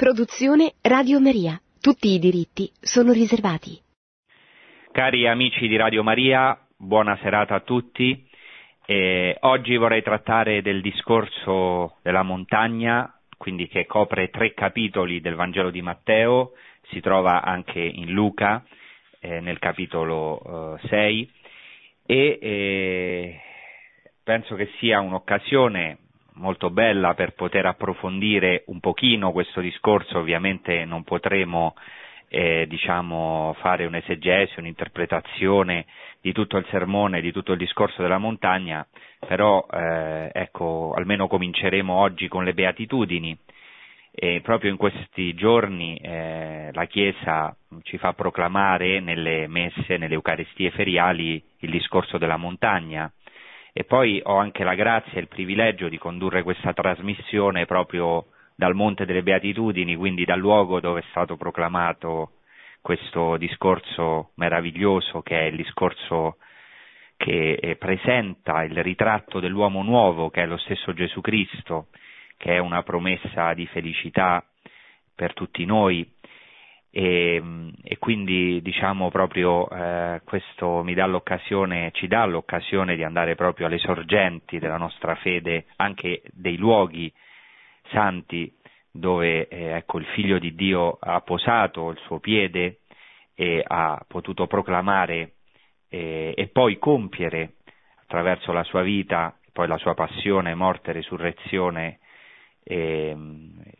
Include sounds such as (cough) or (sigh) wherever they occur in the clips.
Produzione Radio Maria. Tutti i diritti sono riservati. Cari amici di Radio Maria, buona serata a tutti. Eh, oggi vorrei trattare del discorso della montagna, quindi che copre tre capitoli del Vangelo di Matteo, si trova anche in Luca eh, nel capitolo eh, 6 e eh, penso che sia un'occasione molto bella per poter approfondire un pochino questo discorso, ovviamente non potremo eh, diciamo, fare un'esegesi, un'interpretazione di tutto il sermone, di tutto il discorso della montagna, però eh, ecco, almeno cominceremo oggi con le beatitudini. E proprio in questi giorni eh, la Chiesa ci fa proclamare nelle messe, nelle Eucaristie feriali il discorso della montagna, e poi ho anche la grazia e il privilegio di condurre questa trasmissione proprio dal Monte delle Beatitudini, quindi dal luogo dove è stato proclamato questo discorso meraviglioso che è il discorso che eh, presenta il ritratto dell'uomo nuovo, che è lo stesso Gesù Cristo, che è una promessa di felicità per tutti noi e, e quindi diciamo proprio eh, questo mi dà l'occasione, ci dà l'occasione di andare proprio alle sorgenti della nostra fede, anche dei luoghi santi dove eh, ecco, il Figlio di Dio ha posato il suo piede e ha potuto proclamare eh, e poi compiere attraverso la sua vita, poi la sua passione, morte resurrezione, eh,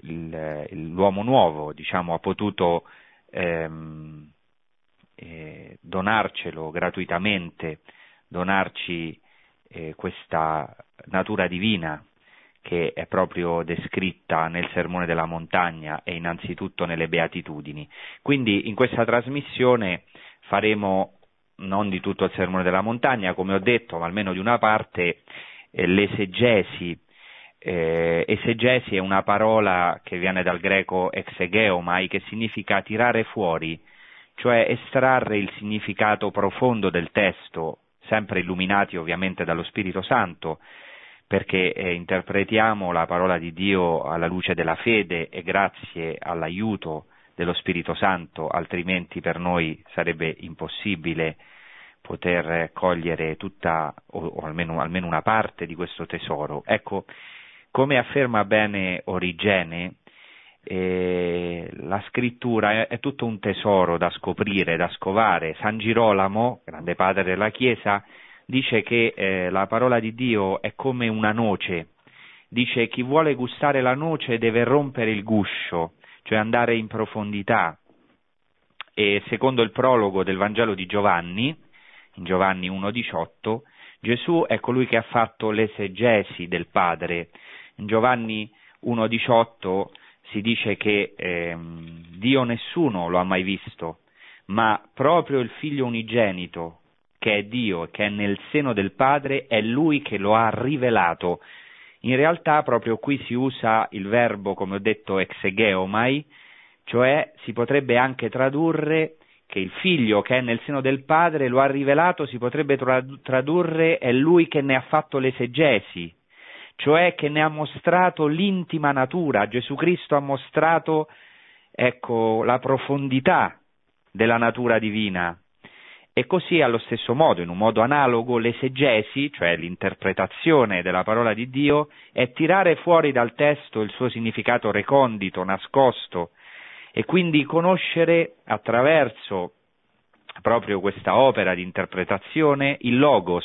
il, l'uomo nuovo, diciamo, ha potuto ehm, eh, donarcelo gratuitamente, donarci eh, questa natura divina che è proprio descritta nel Sermone della Montagna e innanzitutto nelle Beatitudini. Quindi in questa trasmissione faremo non di tutto il Sermone della Montagna, come ho detto, ma almeno di una parte, eh, l'esegesi eh, esegesi è una parola che viene dal greco exegeomai, che significa tirare fuori, cioè estrarre il significato profondo del testo, sempre illuminati ovviamente dallo Spirito Santo, perché eh, interpretiamo la parola di Dio alla luce della fede e grazie all'aiuto dello Spirito Santo, altrimenti per noi sarebbe impossibile poter cogliere tutta o, almeno, almeno, una parte di questo tesoro. Ecco, come afferma bene Origene, eh, la scrittura è, è, tutto un tesoro da scoprire, da scovare. San Girolamo, grande padre della Chiesa, dice che eh, la parola di Dio è come una noce. Dice chi vuole gustare la noce deve rompere il guscio, cioè andare in profondità. E secondo il prologo del Vangelo di Giovanni, in Giovanni 1,18, Gesù è colui che ha fatto l'esegesi del Padre, Giovanni 1,18 si dice che eh, Dio nessuno lo ha mai visto, ma proprio il figlio unigenito, che è Dio che è nel seno del Padre, è lui che lo ha rivelato. In realtà proprio qui si usa il verbo, come ho detto, exegeomai, cioè si potrebbe anche tradurre che il figlio che è nel seno del padre lo ha rivelato, si potrebbe tradurre è lui che ne ha fatto l'esegesi, cioè che ne ha mostrato l'intima natura. Gesù Cristo ha mostrato ecco, la profondità della natura divina. E così allo stesso modo, in un modo analogo, l'esegesi, cioè l'interpretazione della parola di Dio, è tirare fuori dal testo il suo significato recondito, nascosto, e quindi conoscere attraverso proprio questa opera di interpretazione il logos,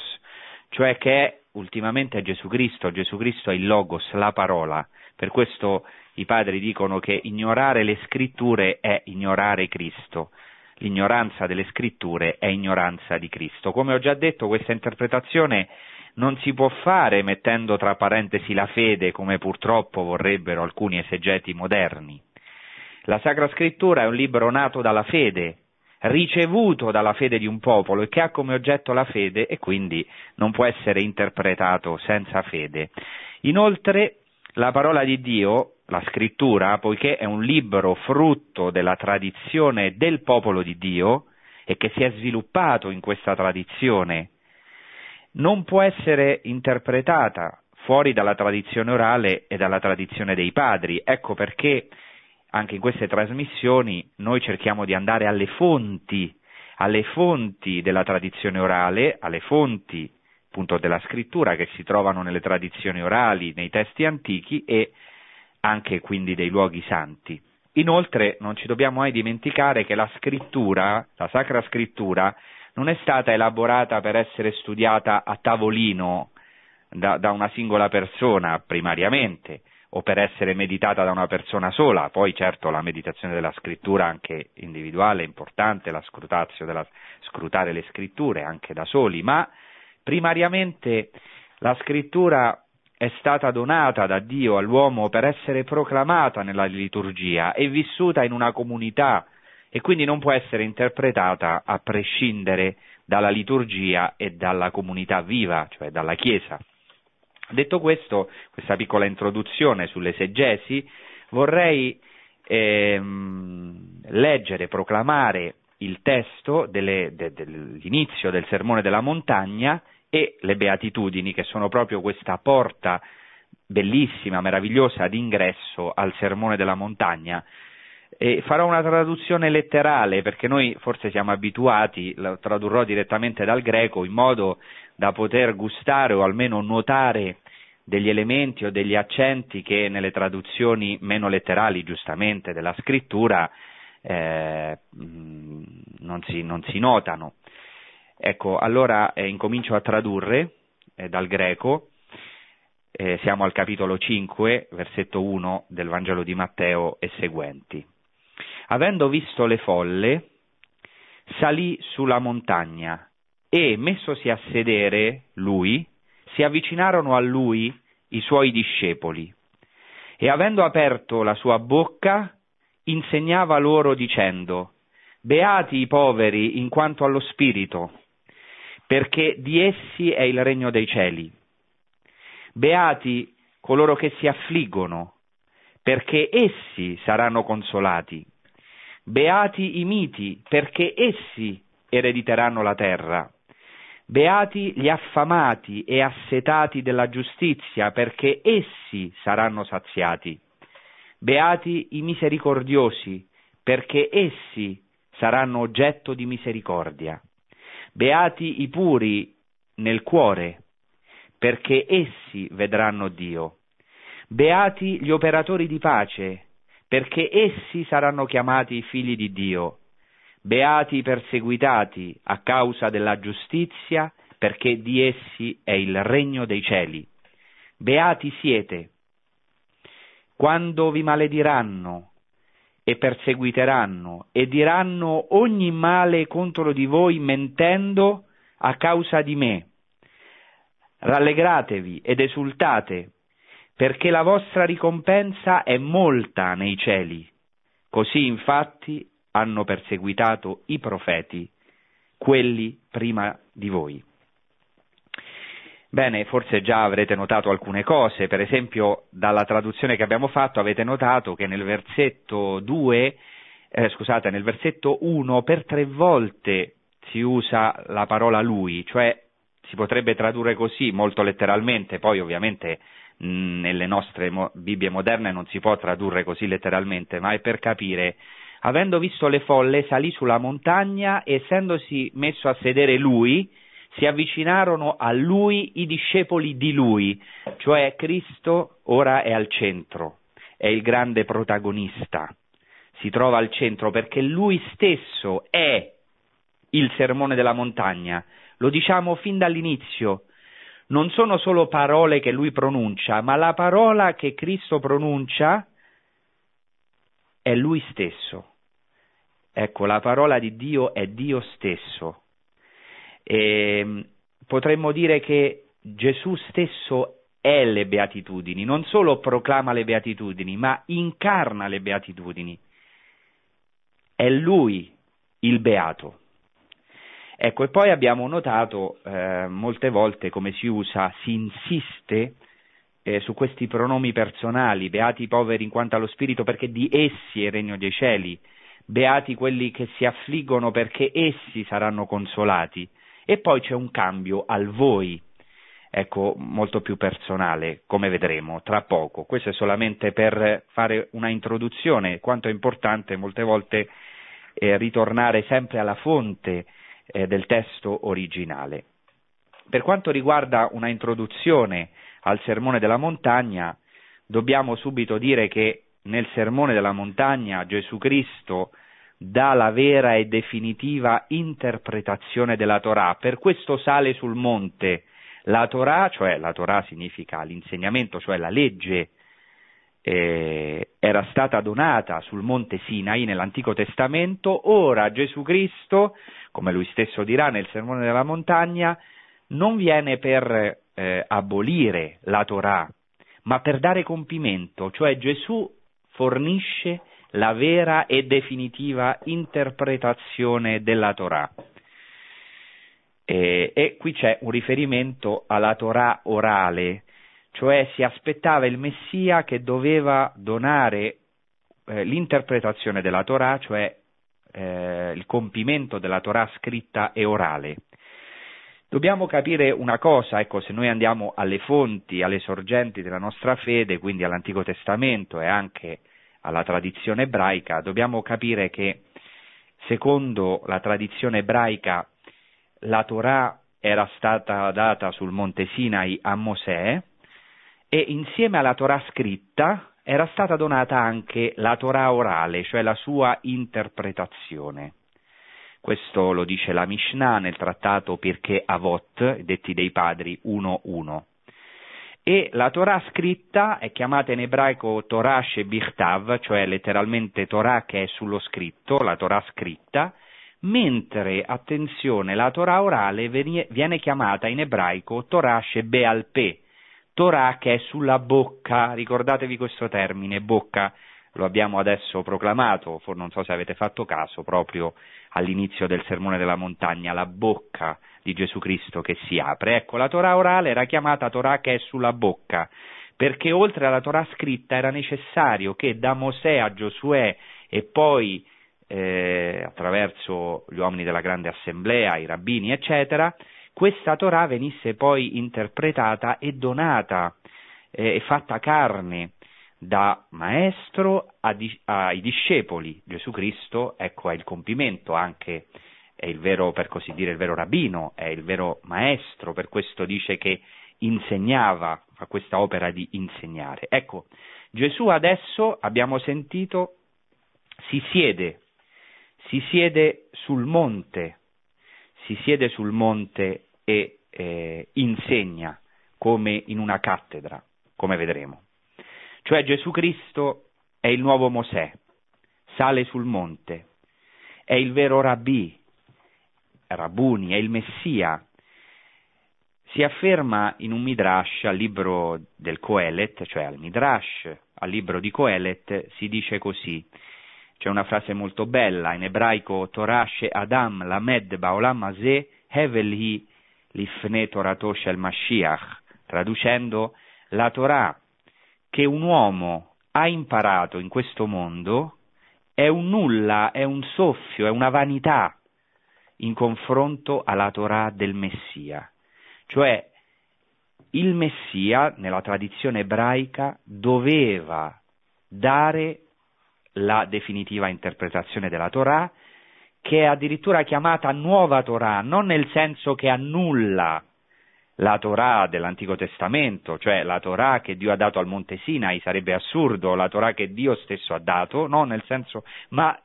cioè che è ultimamente è Gesù Cristo, Gesù Cristo è il Logos, la parola. Per questo i padri dicono che ignorare le scritture è ignorare Cristo. L'ignoranza delle scritture è ignoranza di Cristo. Come ho già detto, questa interpretazione non si può fare mettendo tra parentesi la fede, come purtroppo vorrebbero alcuni esegeti moderni. La Sacra Scrittura è un libro nato dalla fede, ricevuto dalla fede di un popolo e che ha come oggetto la fede e quindi non può essere interpretato senza fede. Inoltre la parola di Dio, la scrittura, poiché è un libro frutto della tradizione del popolo di Dio e che si è sviluppato in questa tradizione, non può essere interpretata fuori dalla tradizione orale e dalla tradizione dei padri. Ecco perché anche in queste trasmissioni noi cerchiamo di andare alle fonti, alle fonti della tradizione orale, alle fonti appunto della scrittura che si trovano nelle tradizioni orali, nei testi antichi e anche quindi dei luoghi santi. Inoltre non ci dobbiamo mai dimenticare che la scrittura, la Sacra Scrittura, non è stata elaborata per essere studiata a tavolino da, da una singola persona primariamente, o per essere meditata da una persona sola, poi certo la meditazione della scrittura anche individuale è importante, la scrutazio della, scrutare le scritture anche da soli, ma primariamente la scrittura è stata donata da Dio all'uomo per essere proclamata nella liturgia e vissuta in una comunità e quindi non può essere interpretata a prescindere dalla liturgia e dalla comunità viva, cioè dalla Chiesa. Detto questo, questa piccola introduzione sull'esegesi, vorrei ehm, leggere, proclamare il testo delle, de, dell'inizio del Sermone della Montagna e le Beatitudini, che sono proprio questa porta bellissima, meravigliosa d'ingresso al Sermone della Montagna. E farò una traduzione letterale perché noi forse siamo abituati, lo tradurrò direttamente dal greco in modo da poter gustare o almeno notare degli elementi o degli accenti che nelle traduzioni meno letterali, giustamente, della scrittura eh, non, si, non, si, notano. Ecco, allora eh, incomincio a tradurre eh, dal greco, eh, siamo al capitolo 5, versetto 1 del Vangelo di Matteo e seguenti. Avendo visto le folle, salì sulla montagna e, messosi a sedere, lui, si avvicinarono a lui i suoi discepoli e avendo aperto la sua bocca insegnava loro dicendo Beati i poveri in quanto allo spirito, perché di essi è il regno dei cieli. Beati coloro che si affliggono, perché essi saranno consolati. Beati i miti, perché essi erediteranno la terra. Beati gli affamati e assetati della giustizia, perché essi saranno saziati. Beati i misericordiosi, perché essi saranno oggetto di misericordia. Beati i puri nel cuore, perché essi vedranno Dio. Beati gli operatori di pace, perché essi saranno chiamati figli di Dio. Beati i perseguitati a causa della giustizia, perché di essi è il regno dei cieli. Beati siete quando vi malediranno e perseguiteranno e diranno ogni male contro di voi mentendo a causa di me. Rallegratevi ed esultate, perché la vostra ricompensa è molta nei cieli. Così infatti hanno perseguitato i profeti, quelli prima di voi. Bene, forse già avrete notato alcune cose, per esempio dalla traduzione che abbiamo fatto avete notato che nel versetto 2, eh, scusate, nel versetto 1 per tre volte si usa la parola lui, cioè si potrebbe tradurre così molto letteralmente, poi ovviamente mh, nelle nostre mo- Bibbie moderne non si può tradurre così letteralmente, ma è per capire avendo visto le folle, salì sulla montagna e essendosi messo a sedere lui, si avvicinarono a lui i discepoli di lui, cioè Cristo ora è al centro, è il grande protagonista, si trova al centro perché lui stesso è il sermone della montagna, lo diciamo fin dall'inizio, non sono solo parole che lui pronuncia, ma la parola che Cristo pronuncia è lui stesso. Ecco, la parola di Dio è Dio stesso. E ehm, potremmo dire che Gesù stesso è le beatitudini, non solo proclama le beatitudini, ma incarna le beatitudini. È lui il beato. Ecco, e poi abbiamo notato eh, molte volte come si usa, si insiste eh, su questi pronomi personali, beati i poveri in quanto allo spirito, perché di essi è il regno dei cieli, beati quelli che si affliggono perché essi saranno consolati. E poi c'è un cambio al voi. ecco, molto più personale, come vedremo tra poco. Questo è solamente per fare una introduzione, quanto è importante molte volte eh, ritornare sempre alla fonte eh, del testo originale. Per quanto riguarda una introduzione al Sermone della Montagna, dobbiamo subito dire che nel Sermone della Montagna Gesù Cristo dà la vera e definitiva interpretazione della Torah, per questo sale sul monte. La Torah, cioè la Torah significa l'insegnamento, cioè la legge, eh, era stata donata sul monte Sinai nell'Antico Testamento, ora Gesù Cristo, come lui stesso dirà nel Sermone della Montagna, non viene per eh, abolire la Torah, ma per dare compimento, cioè Gesù fornisce la vera e definitiva interpretazione della Torah. E, e, qui c'è un riferimento alla Torah orale, cioè si aspettava il Messia che doveva donare eh, l'interpretazione della Torah, cioè eh, il compimento della Torah scritta e orale. Dobbiamo capire una cosa, ecco, se noi andiamo alle fonti, alle sorgenti della nostra fede, quindi all'Antico Testamento e anche alla tradizione ebraica, dobbiamo capire che secondo la tradizione ebraica la Torah era stata data sul monte Sinai a Mosè e insieme alla Torah scritta era stata donata anche la Torah orale, cioè la sua interpretazione. Questo lo dice la Mishnah nel trattato Pirkei Avot, detti dei padri 1.1 e la Torah scritta è chiamata in ebraico Torah Shebichtav, cioè letteralmente Torah che è sullo scritto, la Torah scritta, mentre, attenzione, la Torah orale viene chiamata in ebraico Torah Shebealpe, Torah che è sulla bocca, ricordatevi questo termine, bocca, lo abbiamo adesso proclamato, non so se avete fatto caso, proprio all'inizio del Sermone della Montagna, la bocca di Gesù Cristo che si apre. Ecco, la Torah orale era chiamata Torah che è sulla bocca, perché oltre alla Torah scritta era necessario che da Mosè a Giosuè e poi eh, attraverso gli uomini della grande assemblea, i rabbini, eccetera, questa Torah venisse poi interpretata e donata eh, e fatta carne da maestro ai discepoli. Gesù Cristo, ecco, è il compimento anche è il vero, per così dire, il vero rabbino, è il vero maestro, per questo dice che insegnava, fa questa opera di insegnare. Ecco, Gesù adesso, abbiamo sentito, si siede, si siede sul monte, si siede sul monte e eh, insegna come in una cattedra, come vedremo. Cioè Gesù Cristo è il nuovo Mosè, sale sul monte, è il vero rabbì, Rabuni, è il Messia. Si afferma in un Midrash al libro del Coelet, cioè al Midrash, al libro di Coelet, si dice così. C'è una frase molto bella, in ebraico Torashe Adam Lamed Baolam Azeh Hevel Lifne Torato Shel Mashiach, traducendo la Torah che un uomo ha imparato in questo mondo è un nulla, è un soffio, è una vanità in confronto alla Torah del Messia. Cioè il Messia, nella tradizione ebraica, doveva dare la definitiva interpretazione della Torah, che è addirittura chiamata nuova Torah, non nel senso che annulla la Torah dell'Antico Testamento, cioè la Torah che Dio ha dato al Monte Sinai, sarebbe assurdo, la Torah che Dio stesso ha dato, no, nel senso, ma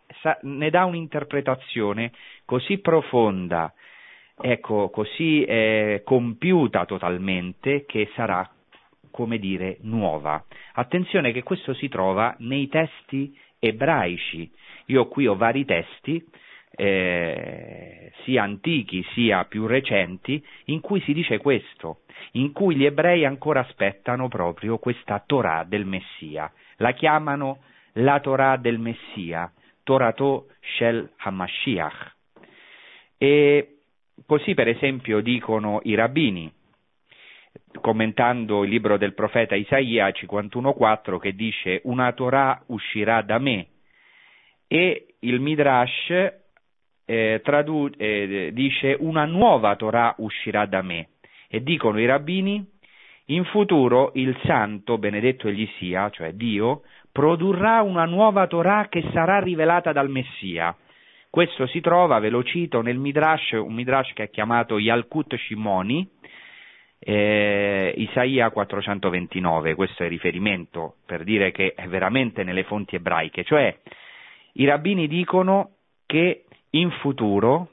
ne dà un'interpretazione così profonda, ecco, così eh, compiuta totalmente che sarà, come dire, nuova. Attenzione che questo si trova nei testi ebraici. Io qui ho vari testi, eh, sia antichi sia più recenti, in cui si dice questo, in cui gli ebrei ancora aspettano proprio questa Torah del Messia. La chiamano la Torah del Messia, Torato Shel Hamashiach. E così per esempio dicono i rabbini, commentando il libro del profeta Isaia 51.4 che dice una Torah uscirà da me e il Midrash eh, tradu- eh, dice una nuova Torah uscirà da me. E dicono i rabbini, in futuro il santo, benedetto egli sia, cioè Dio, produrrà una nuova Torah che sarà rivelata dal Messia. Questo si trova, ve lo cito, nel Midrash, un Midrash che è chiamato Yalkut Shimoni, eh, Isaia 429, questo è il riferimento per dire che è veramente nelle fonti ebraiche, cioè i rabbini dicono che in futuro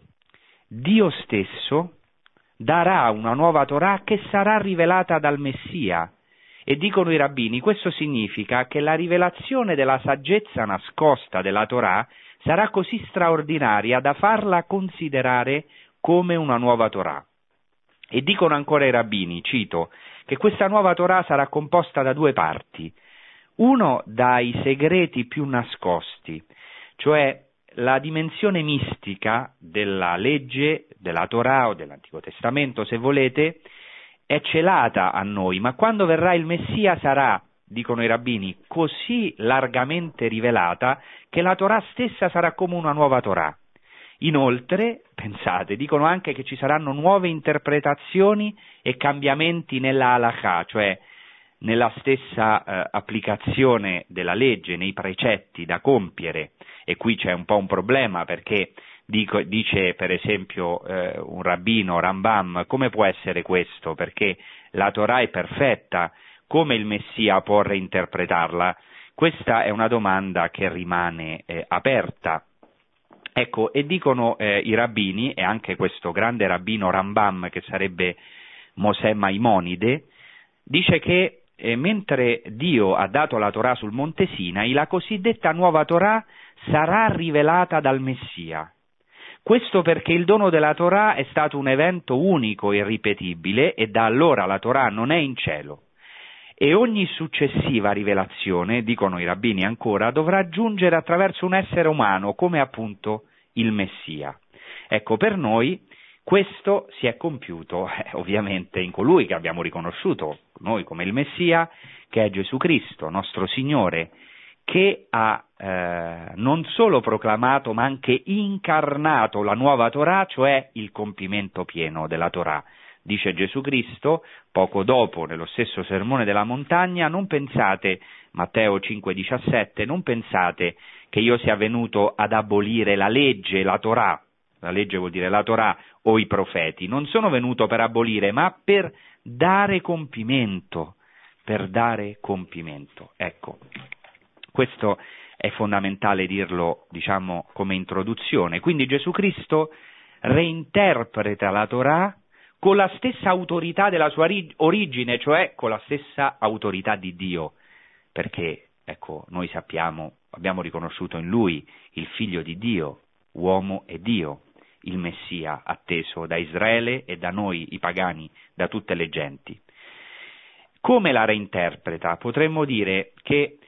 Dio stesso darà una nuova Torah che sarà rivelata dal Messia. E dicono i rabbini, questo significa che la rivelazione della saggezza nascosta della Torah sarà così straordinaria da farla considerare come una nuova Torah. E dicono ancora i rabbini, cito, che questa nuova Torah sarà composta da due parti. Uno dai segreti più nascosti, cioè la dimensione mistica della legge, della Torah o dell'Antico Testamento, se volete, è celata a noi, ma quando verrà il Messia sarà, dicono i rabbini, così largamente rivelata che la Torah stessa sarà come una nuova Torah. Inoltre, pensate, dicono anche che ci saranno nuove interpretazioni e cambiamenti nella halakha, cioè nella stessa eh, applicazione della legge, nei precetti da compiere, e qui c'è un po' un problema perché dico, dice per esempio eh, un rabbino Rambam, come può essere questo? Perché la Torah è perfetta, come il Messia può reinterpretarla? Questa è una domanda che rimane eh, aperta. Ecco, e dicono eh, i rabbini, e anche questo grande rabbino Rambam, che sarebbe Mosè Maimonide, dice che eh, mentre Dio ha dato la Torah sul monte Sinai, la cosiddetta nuova Torah sarà rivelata dal Messia. Questo perché il dono della Torah è stato un evento unico e irripetibile e da allora la Torah non è in cielo. E ogni successiva rivelazione, dicono i rabbini ancora, dovrà giungere attraverso un essere umano, come appunto il Messia. Ecco, per noi questo si è compiuto (laughs) eh, ovviamente in colui che abbiamo riconosciuto noi come il Messia, che è Gesù Cristo, nostro Signore, che ha eh, non solo proclamato ma anche incarnato la nuova Torah, cioè il compimento pieno della Torah. Dice Gesù Cristo, poco dopo, nello stesso sermone della montagna, non pensate, Matteo 5,17, non pensate che io sia venuto ad abolire la legge, la Torah, la legge vuol dire la Torah o i profeti, non sono venuto per abolire, ma per dare compimento, per dare compimento. Ecco, questo è fondamentale dirlo, diciamo, come introduzione. Quindi Gesù Cristo reinterpreta la Torah con la stessa autorità della sua origine, cioè con la stessa autorità di Dio, perché, ecco, noi sappiamo, abbiamo riconosciuto in Lui il Figlio di Dio, uomo e Dio, il Messia atteso da Israele e da noi, i pagani, da tutte le genti. Come la reinterpreta? Potremmo dire che,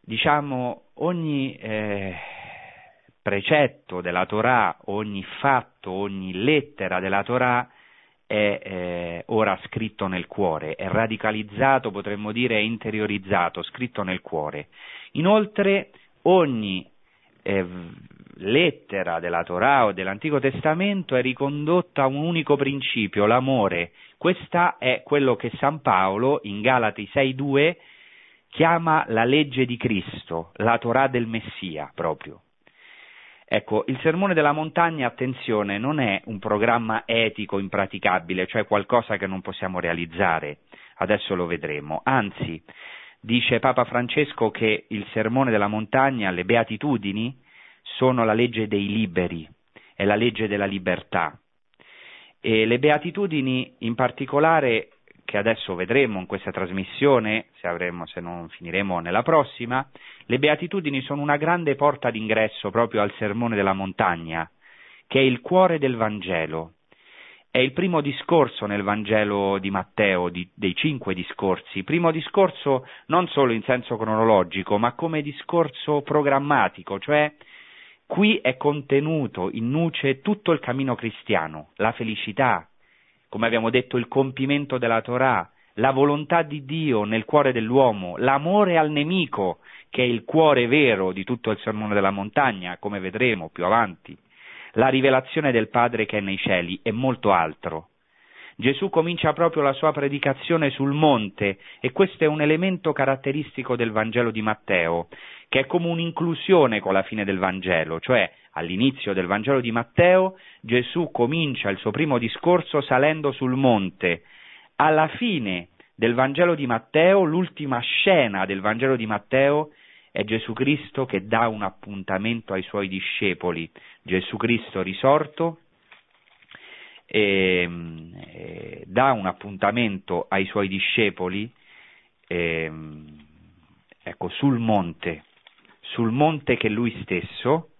diciamo, ogni eh, precetto della Torah, ogni fatto, ogni lettera della Torah è eh, ora scritto nel cuore, è radicalizzato, potremmo dire, interiorizzato, scritto nel cuore. Inoltre ogni eh, lettera della Torah o dell'Antico Testamento è ricondotta a un unico principio, l'amore. Questo è quello che San Paolo in Galati 6.2 chiama la legge di Cristo, la Torah del Messia proprio. Ecco, il sermone della montagna, attenzione, non è un programma etico impraticabile, cioè qualcosa che non possiamo realizzare, adesso lo vedremo, anzi, dice Papa Francesco che il sermone della montagna, le beatitudini, sono la legge dei liberi, è la legge della libertà. E le beatitudini in particolare, che adesso vedremo in questa trasmissione, se, avremo, se non finiremo nella prossima, le beatitudini sono una grande porta d'ingresso proprio al sermone della montagna, che è il cuore del Vangelo. È il primo discorso nel Vangelo di Matteo, di, dei cinque discorsi, primo discorso non solo in senso cronologico, ma come discorso programmatico, cioè Qui è contenuto in nuce tutto il cammino cristiano, la felicità, come abbiamo detto, il compimento della Torah, la volontà di Dio nel cuore dell'uomo, l'amore al nemico, che è il cuore vero di tutto il sermone della montagna, come vedremo più avanti, la rivelazione del Padre che è nei cieli e molto altro. Gesù comincia proprio la sua predicazione sul monte e questo è un elemento caratteristico del Vangelo di Matteo, che è come un'inclusione con la fine del Vangelo, cioè all'inizio del Vangelo di Matteo Gesù comincia il suo primo discorso salendo sul monte, alla fine del Vangelo di Matteo, l'ultima scena del Vangelo di Matteo è Gesù Cristo che dà un appuntamento ai suoi discepoli, Gesù Cristo risorto, e, e, dà un appuntamento ai suoi discepoli e, ecco, sul monte, sul monte che lui stesso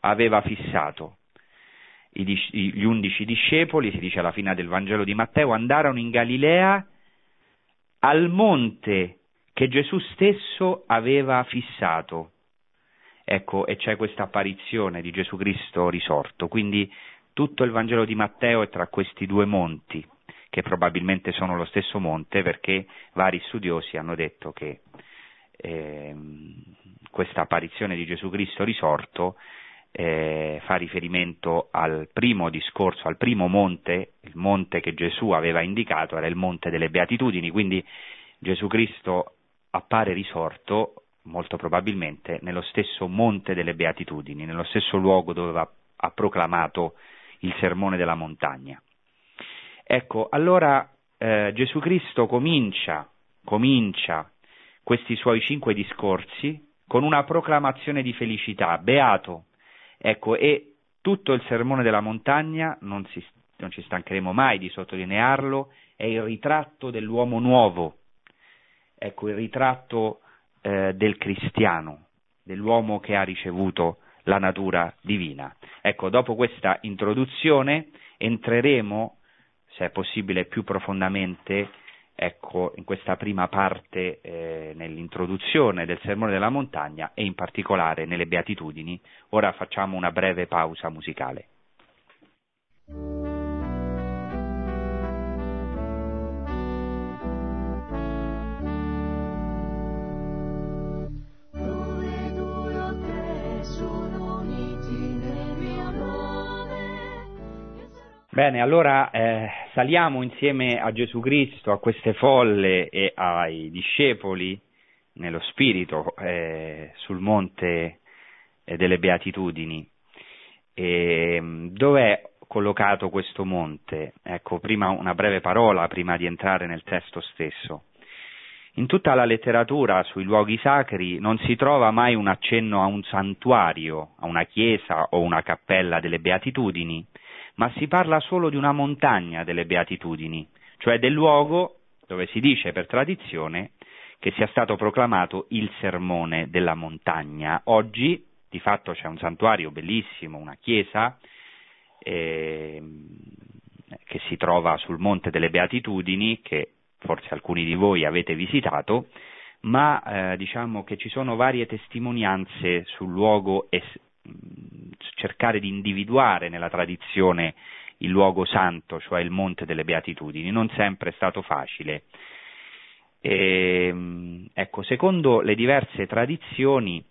aveva fissato. I, gli undici discepoli, si dice alla fine del Vangelo di Matteo, andarono in Galilea al monte che Gesù stesso aveva fissato. Ecco, e c'è questa apparizione di Gesù Cristo risorto. Quindi tutto il Vangelo di Matteo è tra questi due monti, che probabilmente sono lo stesso monte perché vari studiosi hanno detto che eh, questa apparizione di Gesù Cristo risorto eh, fa riferimento al primo discorso, al primo monte, il monte che Gesù aveva indicato era il monte delle beatitudini, quindi Gesù Cristo appare risorto molto probabilmente nello stesso monte delle beatitudini, nello stesso luogo dove ha, proclamato il sermone della montagna. Ecco, allora eh, Gesù Cristo comincia, comincia questi suoi cinque discorsi con una proclamazione di felicità, beato. Ecco, e tutto il sermone della montagna, non, si, non ci stancheremo mai di sottolinearlo, è il ritratto dell'uomo nuovo, ecco, il ritratto eh, del cristiano, dell'uomo che ha ricevuto la natura divina. Ecco, dopo questa introduzione entreremo, se è possibile, più profondamente ecco, in questa prima parte eh, nell'introduzione del Sermone della Montagna e in particolare nelle Beatitudini. Ora facciamo una breve pausa musicale. Bene, allora eh, saliamo insieme a Gesù Cristo, a queste folle e ai discepoli nello spirito eh, sul monte eh, delle beatitudini. E, dov'è collocato questo monte? Ecco, prima una breve parola prima di entrare nel testo stesso. In tutta la letteratura sui luoghi sacri non si trova mai un accenno a un santuario, a una chiesa o una cappella delle beatitudini, ma si parla solo di una montagna delle beatitudini, cioè del luogo dove si dice per tradizione che sia stato proclamato il sermone della montagna. Oggi di fatto c'è un santuario bellissimo, una chiesa eh, che si trova sul Monte delle Beatitudini, che forse alcuni di voi avete visitato, ma eh, diciamo che ci sono varie testimonianze sul luogo es- cercare di individuare nella tradizione il luogo santo, cioè il Monte delle Beatitudini, non sempre è stato facile. E, ehm, ecco, secondo le diverse tradizioni,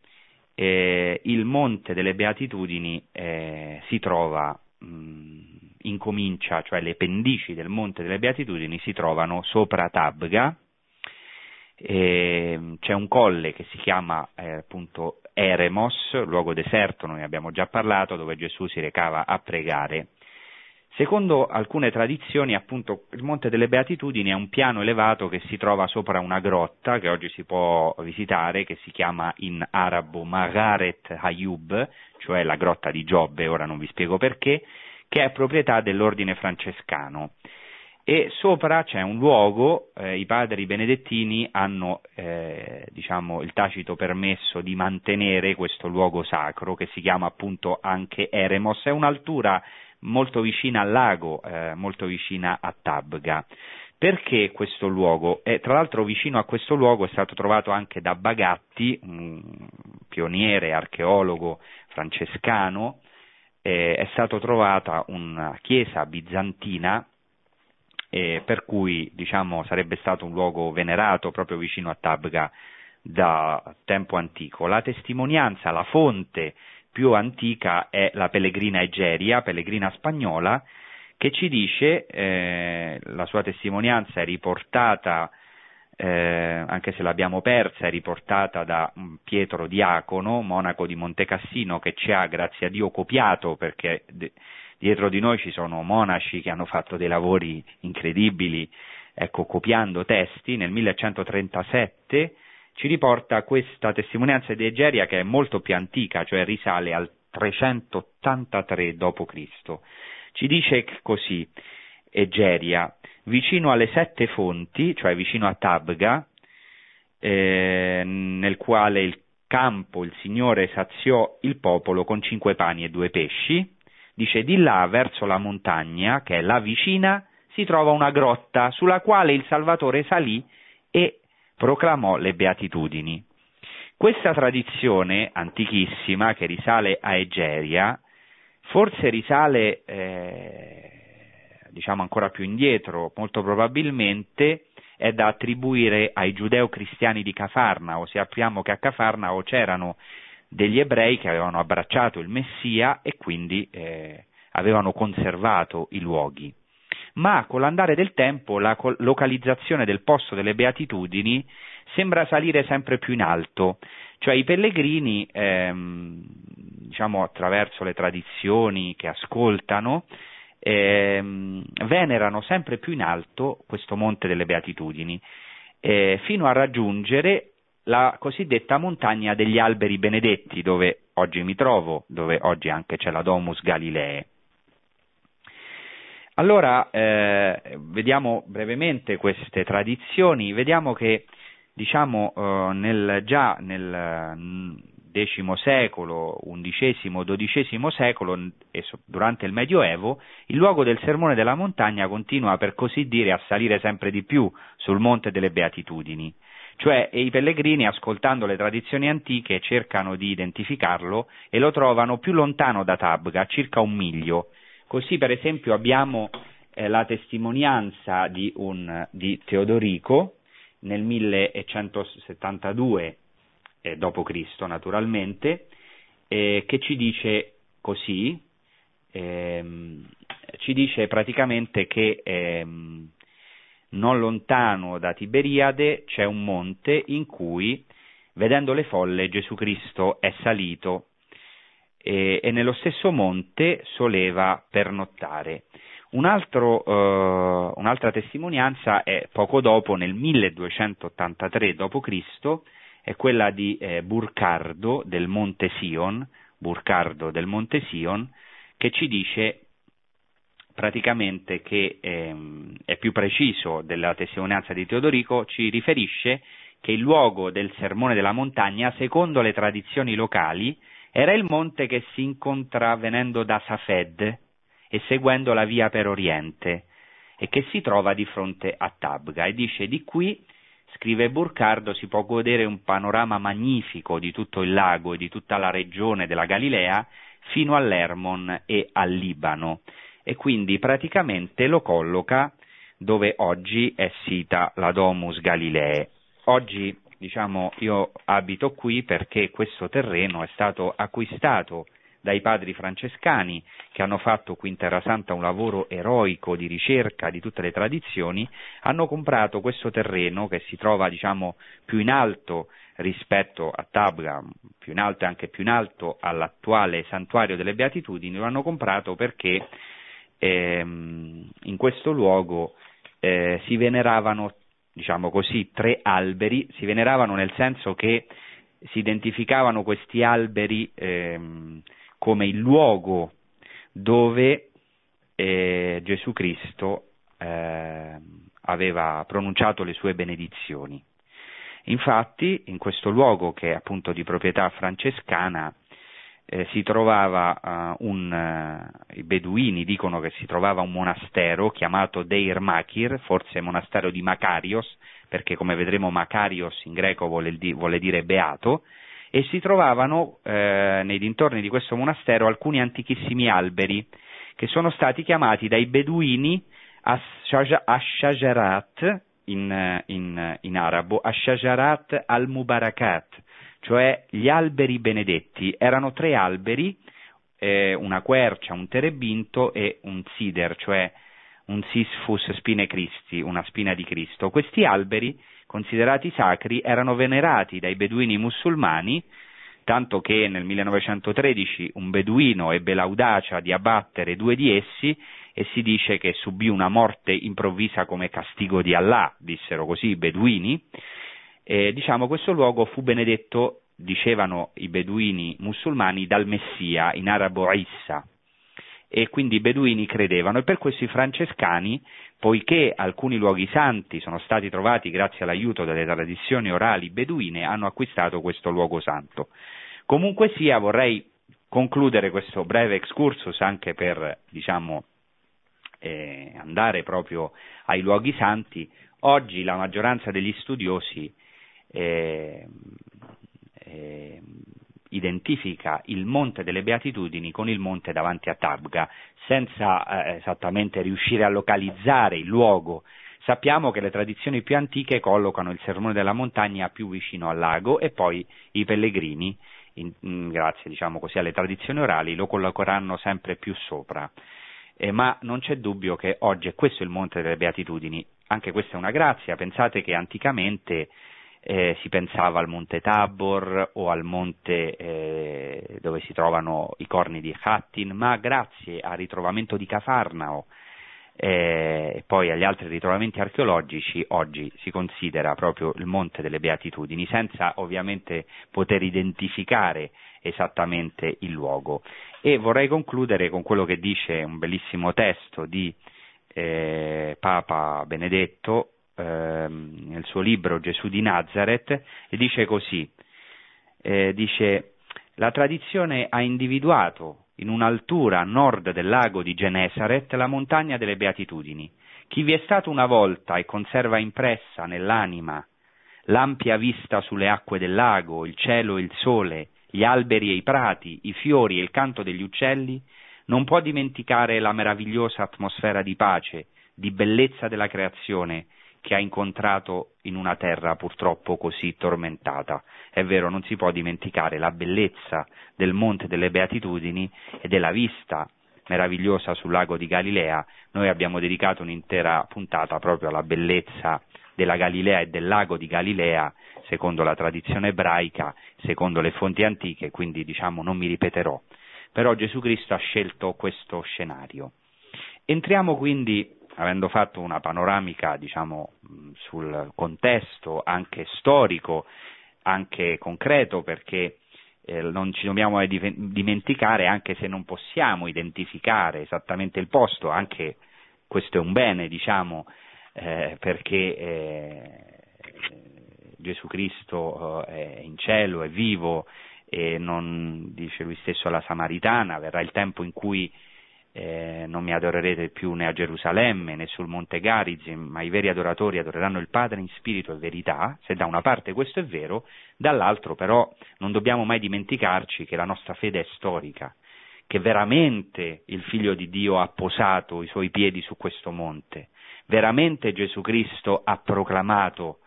eh, il Monte delle Beatitudini eh, si trova, mh, incomincia, cioè le pendici del Monte delle Beatitudini si trovano sopra Tabga, e, c'è un colle che si chiama eh, appunto Eremos, luogo deserto, noi abbiamo già parlato, dove Gesù si recava a pregare. Secondo alcune tradizioni, appunto, il Monte delle Beatitudini è un piano elevato che si trova sopra una grotta che oggi si può visitare, che si chiama in arabo Magaret Hayub, cioè la grotta di Giobbe, ora non vi spiego perché, che è proprietà dell'ordine francescano e sopra c'è un luogo, eh, i padri benedettini hanno eh, diciamo, il tacito permesso di mantenere questo luogo sacro che si chiama appunto anche Eremos, è un'altura molto vicina al lago, eh, molto vicina a Tabga. Perché questo luogo? E, tra l'altro vicino a questo luogo è stato trovato anche da Bagatti, un pioniere archeologo francescano, eh, è stata trovata una chiesa bizantina eh, per cui diciamo, sarebbe stato un luogo venerato proprio vicino a Tabga da tempo antico. La testimonianza, la fonte più antica è la pellegrina Egeria, pellegrina spagnola, che ci dice, eh, la sua testimonianza è riportata, eh, anche se l'abbiamo persa, è riportata da mm, Pietro Diacono, monaco di Montecassino, che ci ha, grazie a Dio, copiato perché de- dietro di noi ci sono monaci che hanno fatto dei lavori incredibili, ecco, copiando testi. Nel 1137 ci riporta questa testimonianza di Egeria che è molto più antica, cioè risale al 383 d.C. Ci dice così Egeria, vicino alle sette fonti, cioè vicino a Tabga, eh, nel quale il campo il Signore saziò il popolo con cinque pani e due pesci, dice di là verso la montagna, che è là vicina, si trova una grotta sulla quale il Salvatore salì e proclamò le beatitudini. Questa tradizione antichissima che risale a Egeria, forse risale eh, diciamo ancora più indietro, molto probabilmente è da attribuire ai giudeo-cristiani di Cafarnao. Sappiamo che a Cafarnao c'erano degli ebrei che avevano abbracciato il Messia e quindi eh, avevano conservato i luoghi. Ma con l'andare del tempo la localizzazione del posto delle beatitudini sembra salire sempre più in alto, cioè i pellegrini, ehm, diciamo attraverso le tradizioni che ascoltano, ehm, venerano sempre più in alto questo monte delle beatitudini, eh, fino a raggiungere la cosiddetta montagna degli alberi benedetti, dove oggi mi trovo, dove oggi anche c'è la Domus Galilee. Allora, eh, vediamo brevemente queste tradizioni, vediamo che diciamo, eh, nel, già nel X secolo, XI, XII secolo e durante il Medioevo, il luogo del sermone della montagna continua per così dire a salire sempre di più sul monte delle beatitudini. Cioè i pellegrini, ascoltando le tradizioni antiche, cercano di identificarlo e lo trovano più lontano da Tabga, circa un miglio, Così per esempio abbiamo eh, la testimonianza di, un, di, Teodorico nel 1172 eh, d.C. naturalmente, eh, che ci dice così, ehm, ci dice praticamente che ehm, non lontano da Tiberiade c'è un monte in cui, vedendo le folle, Gesù Cristo è salito e, e nello stesso monte soleva pernottare. Un altro, eh, un'altra testimonianza è poco dopo, nel 1283 d.C., è quella di eh, Burcardo del Monte Sion, Burcardo del Monte Sion, che ci dice praticamente che ehm, è più preciso della testimonianza di Teodorico, ci riferisce che il luogo del sermone della montagna, secondo le tradizioni locali, era il monte che si incontra venendo da Safed e seguendo la via per oriente e che si trova di fronte a Tabga. E dice di qui, scrive Burcardo, si può godere un panorama magnifico di tutto il lago e di tutta la regione della Galilea fino all'Ermon e al Libano e quindi praticamente lo colloca dove oggi è sita la Domus Galilee. Oggi diciamo, io abito qui perché questo terreno è stato acquistato dai padri francescani che hanno fatto qui in Terra Santa un lavoro eroico di ricerca di tutte le tradizioni, hanno comprato questo terreno che si trova diciamo, più in alto rispetto a Tabga, più in alto e anche più in alto all'attuale santuario delle Beatitudini, lo hanno comprato perché ehm, in questo luogo eh, si veneravano diciamo così, tre alberi, si veneravano nel senso che si identificavano questi alberi ehm, come il luogo dove eh, Gesù Cristo eh, aveva pronunciato le sue benedizioni. Infatti, in questo luogo che è appunto di proprietà francescana, eh, si trovava uh, un, uh, i beduini dicono che si trovava un monastero chiamato Deir Makir, forse monastero di Macarios, perché come vedremo Macarios in greco vuole, di, vuole dire beato, e si trovavano eh, nei dintorni di questo monastero alcuni antichissimi alberi che sono stati chiamati dai beduini Ashajarat in, in, in arabo, Ashajarat al-Mubarakat, cioè gli alberi benedetti. Erano tre alberi, eh, una quercia, un terebinto e un sider, cioè un sisfus spine Christi, una spina di Cristo. Questi alberi, considerati sacri, erano venerati dai beduini musulmani, tanto che nel 1913 un beduino ebbe l'audacia di abbattere due di essi e si dice che subì una morte improvvisa come castigo di Allah, dissero così i beduini. E, diciamo, questo luogo fu benedetto, dicevano i beduini musulmani, dal Messia, in arabo Issa, e quindi i beduini credevano e per questo i francescani, poiché alcuni luoghi santi sono stati trovati grazie all'aiuto delle tradizioni orali beduine, hanno acquistato questo luogo santo. Comunque sia, vorrei concludere questo breve excursus anche per, diciamo, eh, andare proprio ai luoghi santi. Oggi la maggioranza degli studiosi eh, eh, identifica il Monte delle Beatitudini con il monte davanti a Tabga, senza eh, esattamente riuscire a localizzare il luogo. Sappiamo che le tradizioni più antiche collocano il sermone della montagna più vicino al lago e poi i pellegrini, in, in, grazie diciamo così, alle tradizioni orali, lo collocheranno sempre più sopra. Eh, ma non c'è dubbio che oggi è questo il Monte delle Beatitudini, anche questa è una grazia, pensate che anticamente eh, si pensava al monte Tabor o al monte eh, dove si trovano i corni di Hattin, ma grazie al ritrovamento di Cafarnao eh, e poi agli altri ritrovamenti archeologici oggi si considera proprio il monte delle Beatitudini, senza ovviamente poter identificare esattamente il luogo. E vorrei concludere con quello che dice un bellissimo testo di eh, Papa Benedetto ehm, nel suo libro Gesù di Nazareth e dice così, eh, dice la tradizione ha individuato in un'altura a nord del lago di Genesaret la montagna delle beatitudini. Chi vi è stato una volta e conserva impressa nell'anima l'ampia vista sulle acque del lago, il cielo e il sole, gli alberi e i prati, i fiori e il canto degli uccelli, non può dimenticare la meravigliosa atmosfera di pace, di bellezza della creazione che ha incontrato in una terra purtroppo così tormentata. È vero, non si può dimenticare la bellezza del Monte delle Beatitudini e della vista meravigliosa sul lago di Galilea. Noi abbiamo dedicato un'intera puntata proprio alla bellezza della Galilea e del lago di Galilea, secondo la tradizione ebraica, secondo le fonti antiche, quindi diciamo non mi ripeterò. Però Gesù Cristo ha scelto questo scenario. Entriamo quindi avendo fatto una panoramica diciamo, sul contesto anche storico, anche concreto, perché eh, non ci dobbiamo dimenticare, anche se non possiamo identificare esattamente il posto, anche questo è un bene, diciamo, eh, perché eh, Gesù Cristo eh, è in cielo, è vivo e non, dice lui stesso alla Samaritana, verrà il tempo in cui eh, non mi adorerete più né a Gerusalemme né sul monte Garizim, ma i veri adoratori adoreranno il Padre in spirito e verità, se da una parte questo è vero, dall'altro però non dobbiamo mai dimenticarci che la nostra fede è storica, che veramente il Figlio di Dio ha posato i suoi piedi su questo monte, veramente Gesù Cristo ha proclamato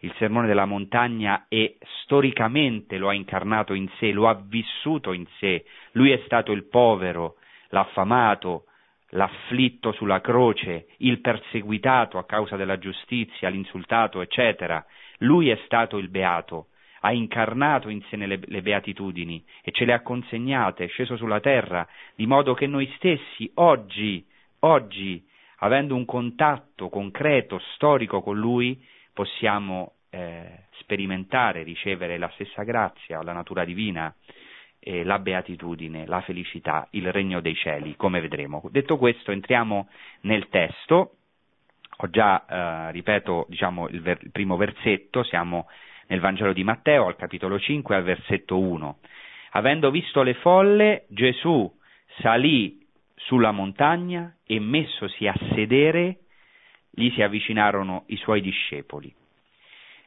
il sermone della montagna e storicamente lo ha incarnato in sé, lo ha vissuto in sé, lui è stato il povero, l'affamato, l'afflitto sulla croce, il perseguitato a causa della giustizia, l'insultato, eccetera. Lui è stato il beato, ha incarnato in sé le, le beatitudini e ce le ha consegnate, è sceso sulla terra, di modo che noi stessi oggi, oggi, avendo un contatto concreto, storico con Lui, possiamo eh, sperimentare, ricevere la stessa grazia, la natura divina eh, la beatitudine, la felicità, il regno dei cieli, come vedremo. Detto questo, entriamo nel testo. Ho già, eh, ripeto, diciamo, il, ver- il primo versetto, siamo nel Vangelo di Matteo, al capitolo 5, al versetto 1. Avendo visto le folle, Gesù salì sulla montagna e messosi a sedere, gli si avvicinarono i suoi discepoli.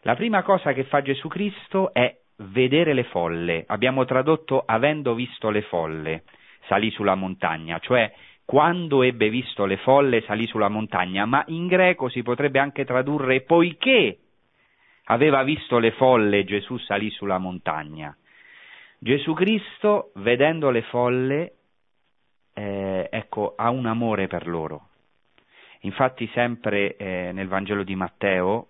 La prima cosa che fa Gesù Cristo è vedere le folle, abbiamo tradotto avendo visto le folle, salì sulla montagna, cioè quando ebbe visto le folle salì sulla montagna, ma in greco si potrebbe anche tradurre poiché aveva visto le folle Gesù salì sulla montagna. Gesù Cristo, vedendo le folle, eh, ecco, ha un amore per loro. Infatti sempre eh, nel Vangelo di Matteo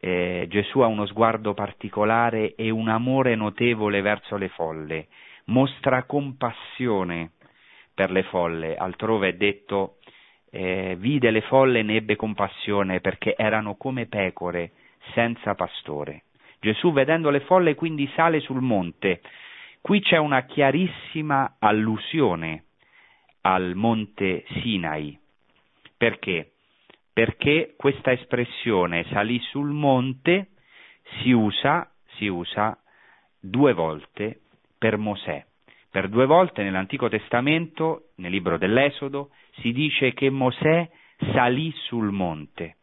eh, Gesù ha uno sguardo particolare e un amore notevole verso le folle, mostra compassione per le folle, altrove è detto eh, vide le folle e ne ebbe compassione perché erano come pecore senza pastore. Gesù vedendo le folle quindi sale sul monte. Qui c'è una chiarissima allusione al monte Sinai. Perché? Perché questa espressione salì sul monte si usa, si usa due volte per Mosè. Per due volte nell'Antico Testamento, nel libro dell'Esodo, si dice che Mosè salì sul monte.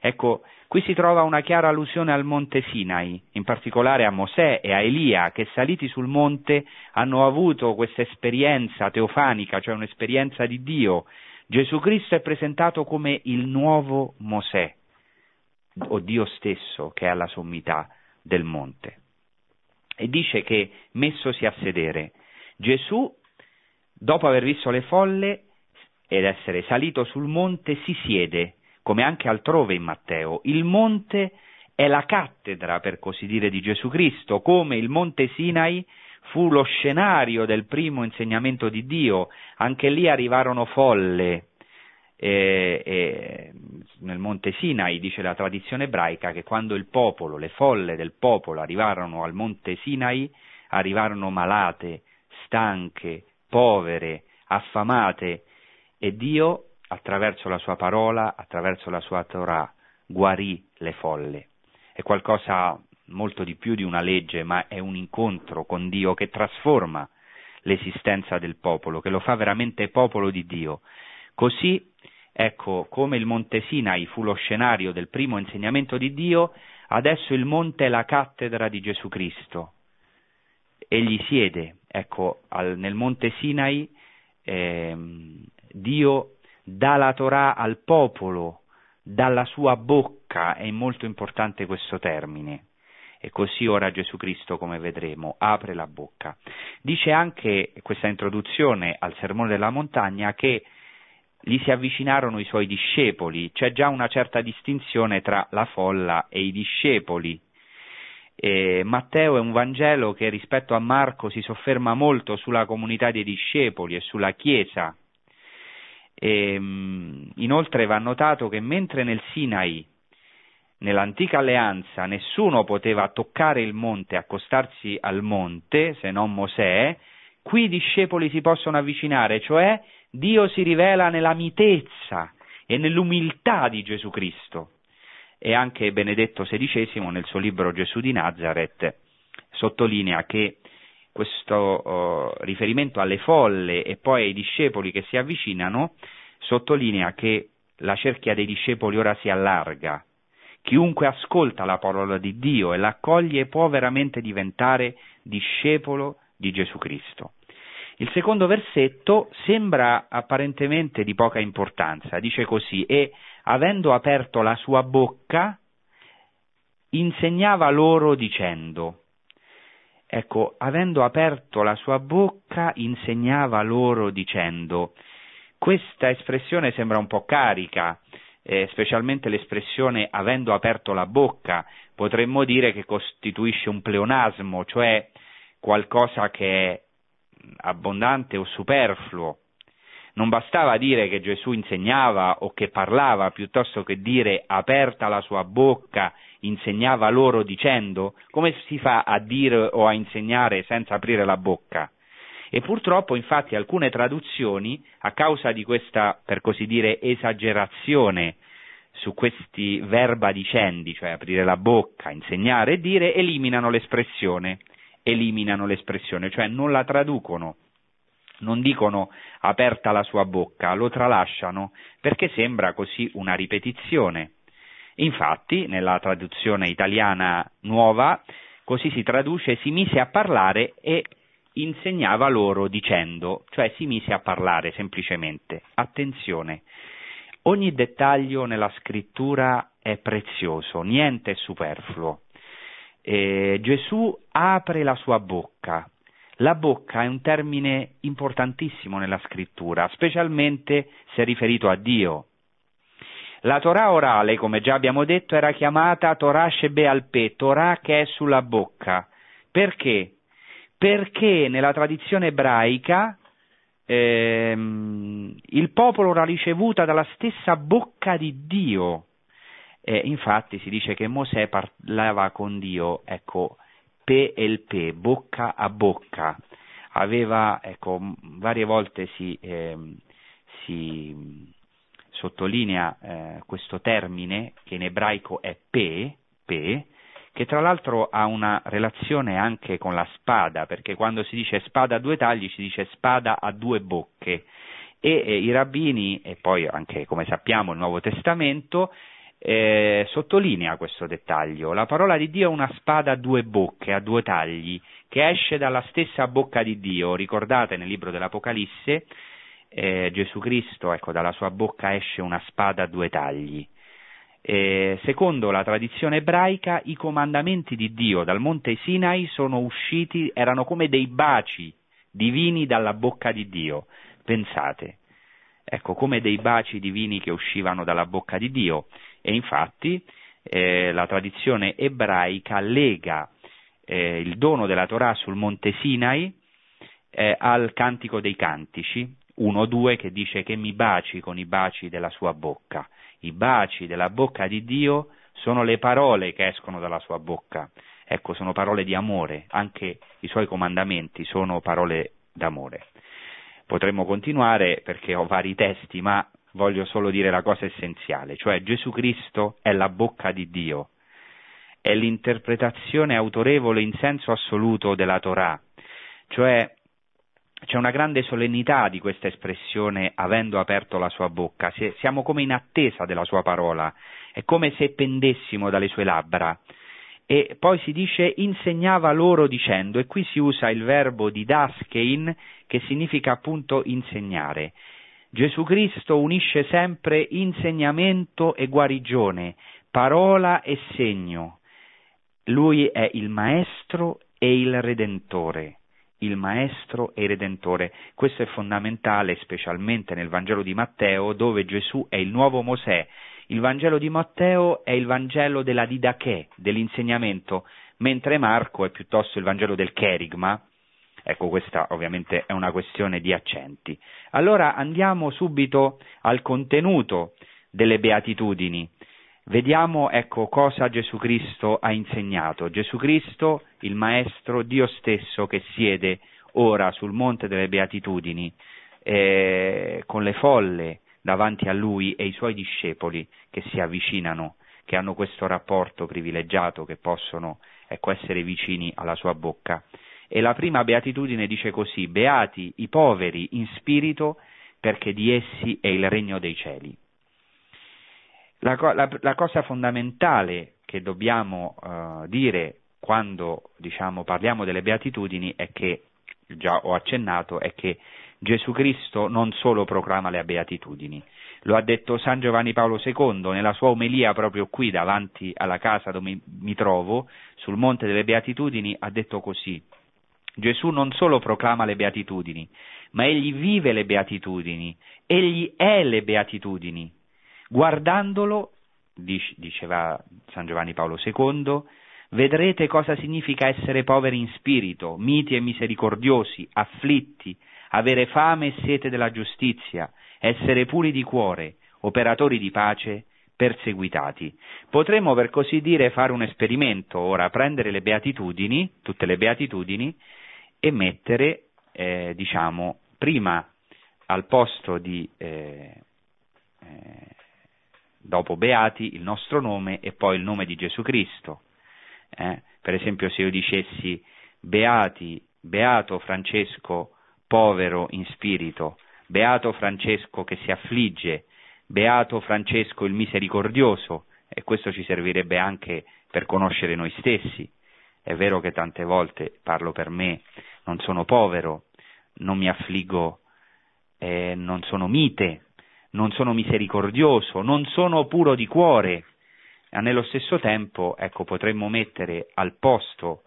Ecco, qui si trova una chiara allusione al monte Sinai, in particolare a Mosè e a Elia, che saliti sul monte hanno avuto questa esperienza teofanica, cioè un'esperienza di Dio. Gesù Cristo è presentato come il nuovo Mosè, o Dio stesso che è alla sommità del monte. E dice che, messosi a sedere, Gesù, dopo aver visto le folle ed essere salito sul monte, si siede come anche altrove in Matteo. Il monte è la cattedra, per così dire, di Gesù Cristo, come il monte Sinai fu lo scenario del primo insegnamento di Dio. Anche lì arrivarono folle. E, e, nel monte Sinai dice la tradizione ebraica che quando il popolo, le folle del popolo arrivarono al monte Sinai, arrivarono malate, stanche, povere, affamate e Dio attraverso la sua parola, attraverso la sua Torah, guarì le folle. È qualcosa molto di più di una legge, ma è un incontro con Dio che trasforma l'esistenza del popolo, che lo fa veramente popolo di Dio. Così, ecco, come il Monte Sinai fu lo scenario del primo insegnamento di Dio, adesso il monte è la cattedra di Gesù Cristo. Egli siede, ecco, al, nel Monte Sinai eh, Dio dà la Torah al popolo, dalla sua bocca, è molto importante questo termine. E così ora Gesù Cristo, come vedremo, apre la bocca. Dice anche questa introduzione al Sermone della Montagna che gli si avvicinarono i suoi discepoli, c'è già una certa distinzione tra la folla e i discepoli. E Matteo è un Vangelo che rispetto a Marco si sofferma molto sulla comunità dei discepoli e sulla Chiesa, e, ehm, inoltre va notato che mentre nel Sinai, nell'antica alleanza, nessuno poteva toccare il monte, accostarsi al monte, se non Mosè, qui i discepoli si possono avvicinare, cioè Dio si rivela nella mitezza e nell'umiltà di Gesù Cristo. E anche Benedetto XVI nel suo libro Gesù di Nazareth sottolinea che questo uh, riferimento alle folle e poi ai discepoli che si avvicinano, sottolinea che la cerchia dei discepoli ora si allarga. Chiunque ascolta la parola di Dio e l'accoglie può veramente diventare discepolo di Gesù Cristo. Il secondo versetto sembra apparentemente di poca importanza, dice così, e avendo aperto la sua bocca, insegnava loro dicendo, Ecco, avendo aperto la sua bocca, insegnava loro dicendo. Questa espressione sembra un po' carica, eh, specialmente l'espressione avendo aperto la bocca, potremmo dire che costituisce un pleonasmo, cioè qualcosa che è abbondante o superfluo. Non bastava dire che Gesù insegnava o che parlava, piuttosto che dire aperta la sua bocca insegnava loro dicendo, come si fa a dire o a insegnare senza aprire la bocca? E purtroppo, infatti, alcune traduzioni, a causa di questa, per così dire, esagerazione su questi verba dicendi, cioè aprire la bocca, insegnare e dire, eliminano l'espressione, eliminano l'espressione, cioè non la traducono, non dicono aperta la sua bocca, lo tralasciano perché sembra così una ripetizione. Infatti, nella traduzione italiana nuova, così si traduce si mise a parlare e insegnava loro dicendo, cioè si mise a parlare semplicemente. Attenzione, ogni dettaglio nella scrittura è prezioso, niente è superfluo. Eh, Gesù apre la sua bocca, La bocca è un termine importantissimo nella scrittura, specialmente se riferito a Dio. La Torah orale, come già abbiamo detto, era chiamata Torah Shebealpe, Torah che è sulla bocca. Perché? Perché nella tradizione ebraica ehm, il popolo l'ha ricevuta dalla stessa bocca di Dio. Eh, infatti si dice che Mosè parlava con Dio, ecco, pe e il pe, bocca a bocca. Aveva, ecco, varie volte si, eh, si sottolinea eh, questo termine che in ebraico è pe, pe, che tra l'altro ha una relazione anche con la spada, perché quando si dice spada a due tagli si dice spada a due bocche e eh, i rabbini e poi anche come sappiamo il Nuovo Testamento eh, sottolinea questo dettaglio. La parola di Dio è una spada a due bocche, a due tagli, che esce dalla stessa bocca di Dio. Ricordate nel libro dell'Apocalisse eh, Gesù Cristo, ecco, dalla sua bocca esce una spada a due tagli. Eh, secondo la tradizione ebraica, i comandamenti di Dio dal monte Sinai sono usciti, erano come dei baci divini dalla bocca di Dio. Pensate, ecco, come dei baci divini che uscivano dalla bocca di Dio. E infatti eh, la tradizione ebraica lega eh, il dono della Torah sul monte Sinai eh, al cantico dei cantici, 1-2 che dice che mi baci con i baci della sua bocca. I baci della bocca di Dio sono le parole che escono dalla sua bocca. Ecco, sono parole di amore, anche i suoi comandamenti sono parole d'amore. Potremmo continuare perché ho vari testi, ma voglio solo dire la cosa essenziale, cioè Gesù Cristo è la bocca di Dio, è l'interpretazione autorevole in senso assoluto della Torah, cioè c'è una grande solennità di questa espressione avendo aperto la sua bocca, siamo come in attesa della sua parola, è come se pendessimo dalle sue labbra. E poi si dice insegnava loro dicendo, e qui si usa il verbo di daskein che significa appunto insegnare. Gesù Cristo unisce sempre insegnamento e guarigione, parola e segno. Lui è il Maestro e il Redentore il Maestro e il Redentore. Questo è fondamentale specialmente nel Vangelo di Matteo dove Gesù è il nuovo Mosè. Il Vangelo di Matteo è il Vangelo della didache, dell'insegnamento, mentre Marco è piuttosto il Vangelo del cherigma. Ecco, questa ovviamente è una questione di accenti. Allora andiamo subito al contenuto delle beatitudini. Vediamo ecco cosa Gesù Cristo ha insegnato. Gesù Cristo, il Maestro, Dio stesso che siede ora sul monte delle beatitudini eh, con le folle davanti a lui e i suoi discepoli che si avvicinano, che hanno questo rapporto privilegiato, che possono ecco, essere vicini alla sua bocca. E la prima beatitudine dice così, beati i poveri in spirito perché di essi è il regno dei cieli. La, la, la cosa fondamentale che dobbiamo uh, dire quando diciamo, parliamo delle beatitudini è che, già ho accennato, è che Gesù Cristo non solo proclama le beatitudini, lo ha detto San Giovanni Paolo II nella sua omelia proprio qui davanti alla casa dove mi trovo, sul Monte delle Beatitudini, ha detto così. Gesù non solo proclama le beatitudini, ma egli vive le beatitudini, egli è le beatitudini. Guardandolo, diceva San Giovanni Paolo II, vedrete cosa significa essere poveri in spirito, miti e misericordiosi, afflitti, avere fame e sete della giustizia, essere puri di cuore, operatori di pace, perseguitati. Potremmo per così dire fare un esperimento, ora prendere le beatitudini, tutte le beatitudini, e mettere, eh, diciamo, prima al posto di eh, eh, dopo Beati il nostro nome e poi il nome di Gesù Cristo. Eh? Per esempio se io dicessi Beati, Beato Francesco povero in spirito, Beato Francesco che si affligge, Beato Francesco il misericordioso, e questo ci servirebbe anche per conoscere noi stessi. È vero che tante volte parlo per me, non sono povero, non mi affliggo, eh, non sono mite, non sono misericordioso, non sono puro di cuore. Nello stesso tempo, ecco, potremmo mettere al posto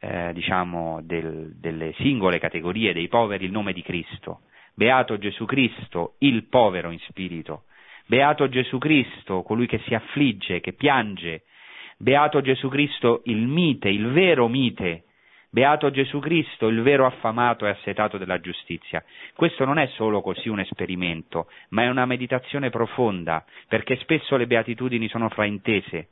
eh, diciamo, del, delle singole categorie dei poveri il nome di Cristo. Beato Gesù Cristo, il povero in spirito. Beato Gesù Cristo, colui che si affligge, che piange. Beato Gesù Cristo, il mite, il vero mite. Beato Gesù Cristo, il vero affamato e assetato della giustizia. Questo non è solo così un esperimento, ma è una meditazione profonda, perché spesso le beatitudini sono fraintese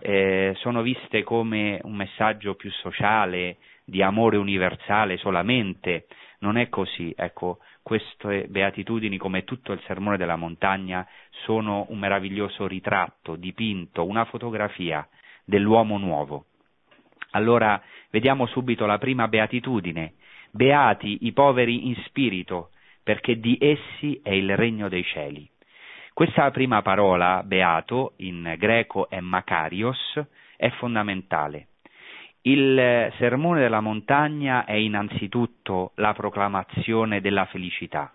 eh, sono viste come un messaggio più sociale, di amore universale solamente. Non è così, ecco, queste beatitudini, come tutto il sermone della montagna, sono un meraviglioso ritratto, dipinto, una fotografia dell'uomo nuovo. Allora, vediamo subito la prima beatitudine. Beati i poveri in spirito, perché di essi è il regno dei cieli. Questa prima parola, beato, in greco è makarios, è fondamentale. Il sermone della montagna è innanzitutto la proclamazione della felicità.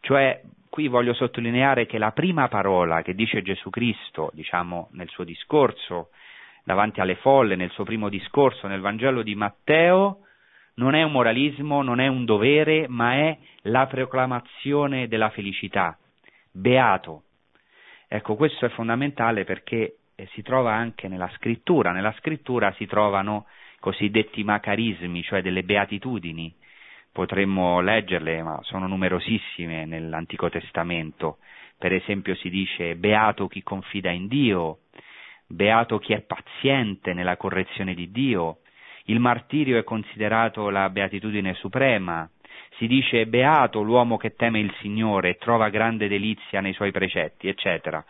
Cioè, qui voglio sottolineare che la prima parola che dice Gesù Cristo, diciamo nel suo discorso davanti alle folle, nel suo primo discorso nel Vangelo di Matteo, non è un moralismo, non è un dovere, ma è la proclamazione della felicità, beato. Ecco, questo è fondamentale perché eh, si trova anche nella scrittura. Nella scrittura si trovano cosiddetti macarismi, cioè delle beatitudini. Potremmo leggerle, ma sono numerosissime nell'Antico Testamento. Per esempio si dice beato chi confida in Dio, beato chi è paziente nella correzione di Dio, il martirio è considerato la beatitudine suprema, si dice beato l'uomo che teme il Signore e trova grande delizia nei suoi precetti, eccetera.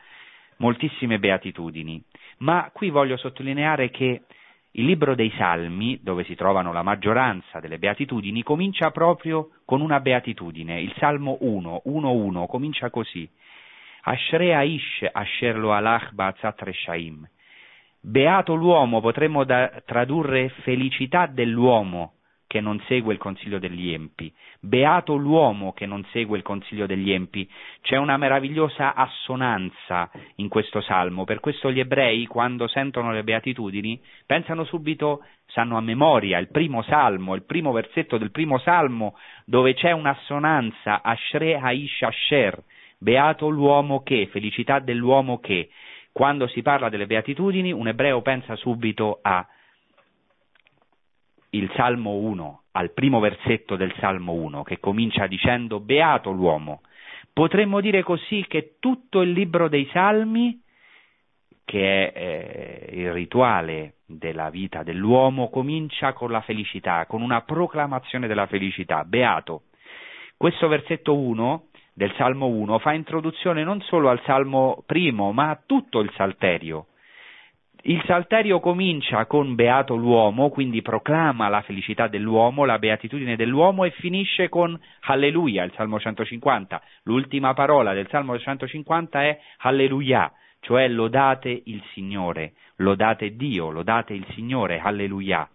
Moltissime beatitudini. Ma qui voglio sottolineare che il libro dei Salmi, dove si trovano la maggioranza delle beatitudini, comincia proprio con una beatitudine. Il Salmo 1, 1.1, comincia così. Ashrea ish asher lo alach ba'atzat reshaim. Beato l'uomo, potremmo da, tradurre felicità dell'uomo che non segue il consiglio degli empi. Beato l'uomo che non segue il consiglio degli empi. C'è una meravigliosa assonanza in questo salmo, per questo gli ebrei, quando sentono le beatitudini, pensano subito, sanno a memoria il primo salmo, il primo versetto del primo salmo, dove c'è un'assonanza, Ashre Haish Asher, beato l'uomo che, felicità dell'uomo che. Quando si parla delle beatitudini, un ebreo pensa subito a il Salmo 1, al primo versetto del Salmo 1, che comincia dicendo Beato l'uomo. Potremmo dire così che tutto il libro dei Salmi, che è eh, il rituale della vita dell'uomo, comincia con la felicità, con una proclamazione della felicità, beato. Questo versetto 1 del Salmo 1 fa introduzione non solo al Salmo primo, ma a tutto il Salterio. Il Salterio comincia con Beato l'uomo, quindi proclama la felicità dell'uomo, la beatitudine dell'uomo e finisce con Alleluia, il Salmo 150. L'ultima parola del Salmo 150 è Alleluia, cioè lodate il Signore, lodate Dio, lodate il Signore, Alleluia.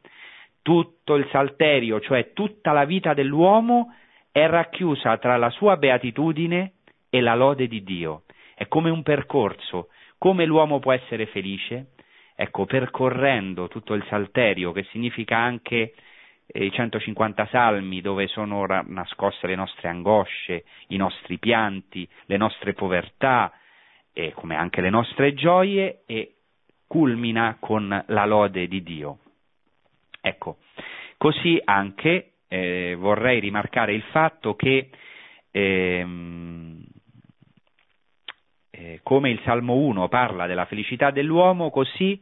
Tutto il Salterio, cioè tutta la vita dell'uomo, è racchiusa tra la sua beatitudine e la lode di Dio. È come un percorso, come l'uomo può essere felice, Ecco, percorrendo tutto il salterio, che significa anche eh, i 150 salmi dove sono nascoste le nostre angosce, i nostri pianti, le nostre povertà, e come anche le nostre gioie, e culmina con la lode di Dio. Ecco, così anche eh, vorrei rimarcare il fatto che ehm, eh, come il Salmo 1 parla della felicità dell'uomo, così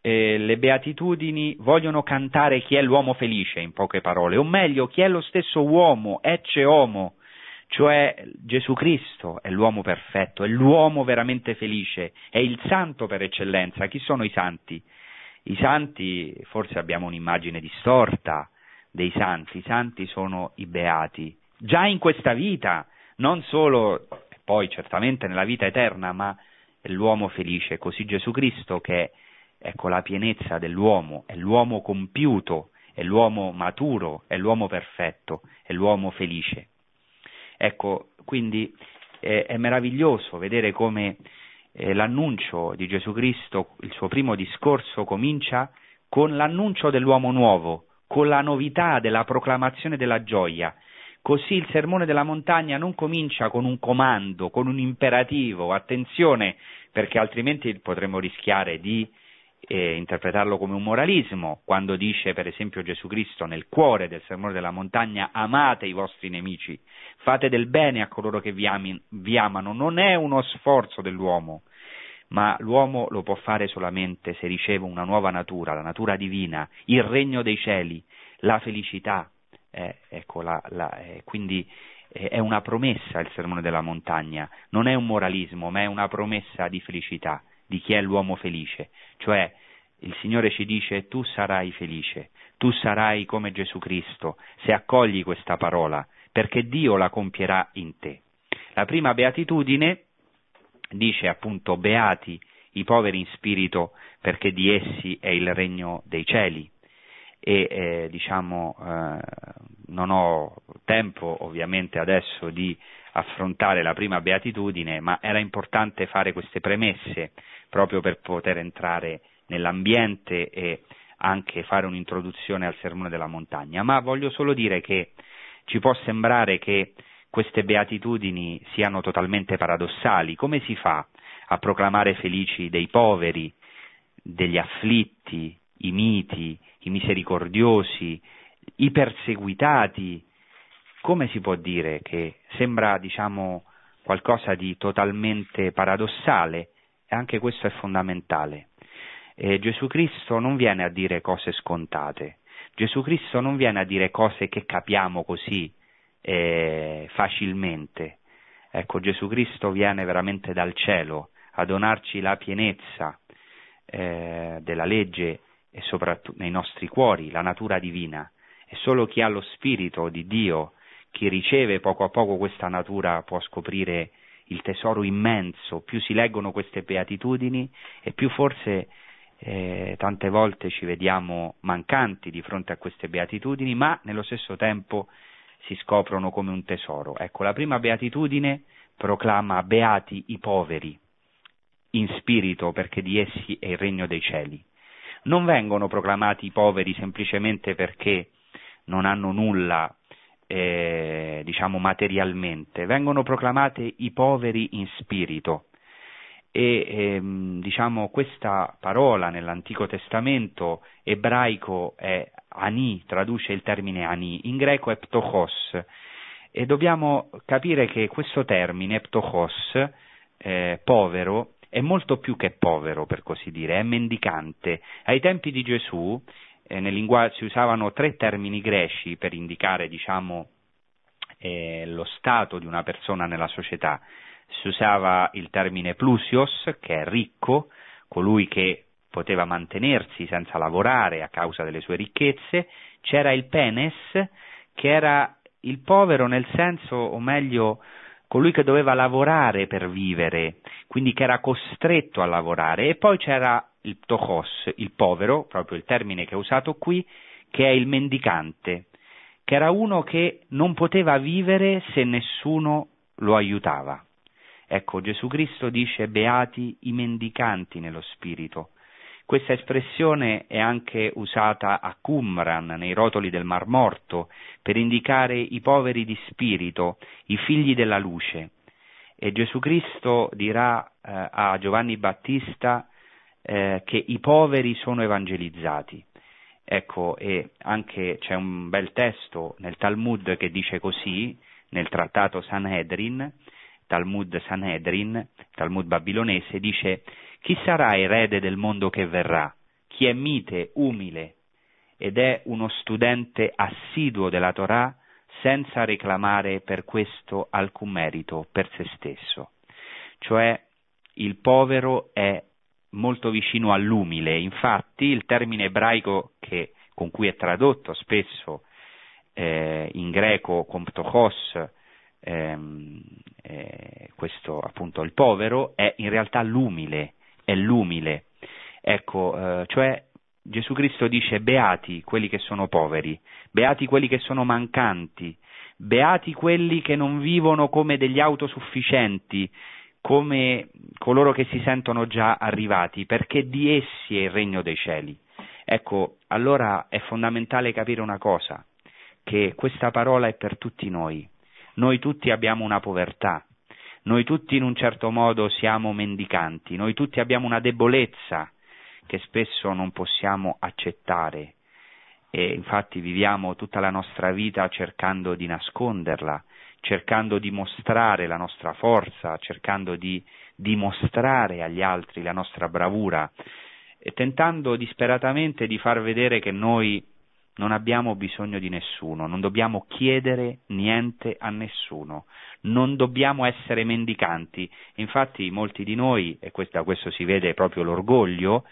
eh, le beatitudini vogliono cantare chi è l'uomo felice, in poche parole, o meglio, chi è lo stesso uomo, ecce homo, cioè Gesù Cristo è l'uomo perfetto, è l'uomo veramente felice, è il santo per eccellenza. Chi sono i santi? I santi, forse abbiamo un'immagine distorta dei santi, i santi sono i beati, già in questa vita, non solo poi certamente nella vita eterna, ma è l'uomo felice, così Gesù Cristo che è ecco, la pienezza dell'uomo, è l'uomo compiuto, è l'uomo maturo, è l'uomo perfetto, è l'uomo felice. Ecco, quindi eh, è meraviglioso vedere come eh, l'annuncio di Gesù Cristo, il suo primo discorso comincia con l'annuncio dell'uomo nuovo, con la novità della proclamazione della gioia. Così il sermone della montagna non comincia con un comando, con un imperativo, attenzione, perché altrimenti potremmo rischiare di eh, interpretarlo come un moralismo, quando dice per esempio Gesù Cristo nel cuore del sermone della montagna amate i vostri nemici, fate del bene a coloro che vi, ami, vi amano, non è uno sforzo dell'uomo, ma l'uomo lo può fare solamente se riceve una nuova natura, la natura divina, il regno dei cieli, la felicità. Eh, ecco, la, la, eh, quindi eh, è una promessa il sermone della montagna, non è un moralismo, ma è una promessa di felicità, di chi è l'uomo felice. Cioè, il Signore ci dice tu sarai felice, tu sarai come Gesù Cristo, se accogli questa parola, perché Dio la compierà in te. La prima beatitudine dice appunto beati i poveri in spirito perché di essi è il regno dei cieli e eh, diciamo eh, non ho tempo ovviamente adesso di affrontare la prima beatitudine, ma era importante fare queste premesse proprio per poter entrare nell'ambiente e anche fare un'introduzione al sermone della montagna, ma voglio solo dire che ci può sembrare che queste beatitudini siano totalmente paradossali. Come si fa a proclamare felici dei poveri, degli afflitti, i miti, i misericordiosi, i perseguitati? Come si può dire che sembra, diciamo, qualcosa di totalmente paradossale? E anche questo è fondamentale. E Gesù Cristo non viene a dire cose scontate. Gesù Cristo non viene a dire cose che capiamo così, eh, facilmente. Ecco, Gesù Cristo viene veramente dal cielo a donarci la pienezza eh, della legge e soprattutto nei nostri cuori, la natura divina. E solo chi ha lo Spirito di Dio, chi riceve poco a poco questa natura, può scoprire il tesoro immenso. Più si leggono queste beatitudini e più forse eh, tante volte ci vediamo mancanti di fronte a queste beatitudini, ma nello stesso tempo si scoprono come un tesoro. Ecco, la prima beatitudine proclama beati i poveri in spirito perché di essi è il regno dei cieli. Non vengono proclamati i poveri semplicemente perché non hanno nulla, eh, diciamo materialmente, vengono proclamati i poveri in spirito. E ehm, diciamo questa parola nell'Antico Testamento ebraico è ani, traduce il termine ani, in greco è ptochos, e dobbiamo capire che questo termine, ptochos, eh, povero, è molto più che povero, per così dire, è mendicante. Ai tempi di Gesù eh, nel linguaggio si usavano tre termini greci per indicare, diciamo, eh, lo stato di una persona nella società. Si usava il termine plusios, che è ricco, colui che poteva mantenersi senza lavorare a causa delle sue ricchezze, c'era il penes, che era il povero nel senso, o meglio, colui che doveva lavorare per vivere, quindi che era costretto a lavorare, e poi c'era il ptochos, il povero, proprio il termine che è usato qui, che è il mendicante, che era uno che non poteva vivere se nessuno lo aiutava. Ecco, Gesù Cristo dice beati i mendicanti nello spirito, questa espressione è anche usata a Qumran, nei rotoli del Mar Morto, per indicare i poveri di spirito, i figli della luce. E Gesù Cristo dirà eh, a Giovanni Battista eh, che i poveri sono evangelizzati. Ecco, e anche c'è un bel testo nel Talmud che dice così, nel trattato Sanhedrin, Talmud Sanhedrin, Talmud babilonese, dice chi sarà erede del mondo che verrà? Chi è mite, umile ed è uno studente assiduo della Torah senza reclamare per questo alcun merito per se stesso. Cioè il povero è molto vicino all'umile, infatti il termine ebraico che, con cui è tradotto spesso eh, in greco comptochos, ehm, eh, questo appunto il povero, è in realtà l'umile, è l'umile. Ecco, eh, cioè Gesù Cristo dice beati quelli che sono poveri, beati quelli che sono mancanti, beati quelli che non vivono come degli autosufficienti, come coloro che si sentono già arrivati, perché di essi è il regno dei cieli. Ecco, allora è fondamentale capire una cosa, che questa parola è per tutti noi. Noi tutti abbiamo una povertà, noi tutti in un certo modo siamo mendicanti, noi tutti abbiamo una debolezza che spesso non possiamo accettare. E infatti viviamo tutta la nostra vita cercando di nasconderla, cercando di mostrare la nostra forza, cercando di dimostrare agli altri la nostra bravura e tentando disperatamente di far vedere che noi non abbiamo bisogno di nessuno, non dobbiamo chiedere niente a nessuno, non dobbiamo essere mendicanti. Infatti molti di noi, e da questo si vede proprio l'orgoglio,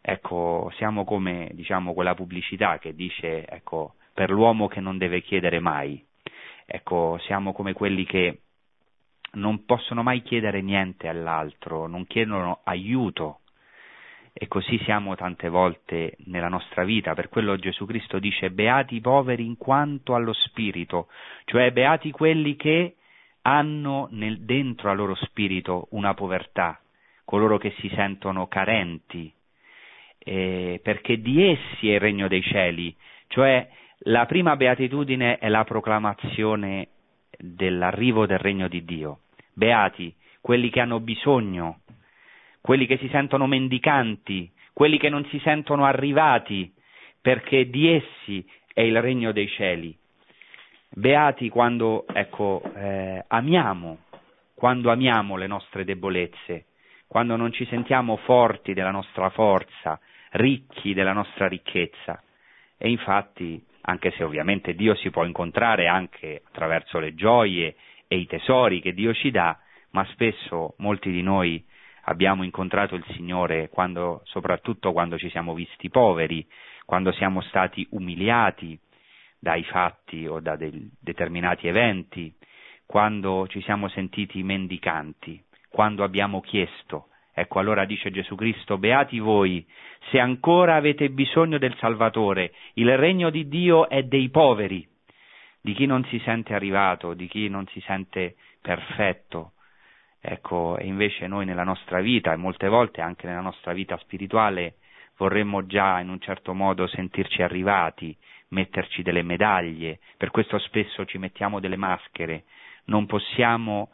ecco, siamo come diciamo, quella pubblicità che dice ecco, per l'uomo che non deve chiedere mai. Ecco, siamo come quelli che non possono mai chiedere niente all'altro, non chiedono aiuto e così siamo tante volte nella nostra vita, per quello Gesù Cristo dice beati i poveri in quanto allo spirito, cioè beati quelli che hanno nel, dentro al loro spirito una povertà, coloro che si sentono carenti, eh, perché di essi è il regno dei cieli, cioè la prima beatitudine è la proclamazione dell'arrivo del regno di Dio. Beati quelli che hanno bisogno quelli che si sentono mendicanti, quelli che non si sentono arrivati, perché di essi è il regno dei cieli. Beati quando, ecco, eh, amiamo, quando amiamo le nostre debolezze, quando non ci sentiamo forti della nostra forza, ricchi della nostra ricchezza. E infatti, anche se ovviamente Dio si può incontrare anche attraverso le gioie e i tesori che Dio ci dà, ma spesso molti di noi abbiamo incontrato il Signore quando, soprattutto quando ci siamo visti poveri, quando siamo stati umiliati dai fatti o da determinati eventi, quando ci siamo sentiti mendicanti, quando abbiamo chiesto. Ecco allora dice Gesù Cristo, beati voi, se ancora avete bisogno del Salvatore, il regno di Dio è dei poveri, di chi non si sente arrivato, di chi non si sente perfetto, Ecco, invece noi nella nostra vita e molte volte anche nella nostra vita spirituale vorremmo già in un certo modo sentirci arrivati, metterci delle medaglie, per questo spesso ci mettiamo delle maschere, non possiamo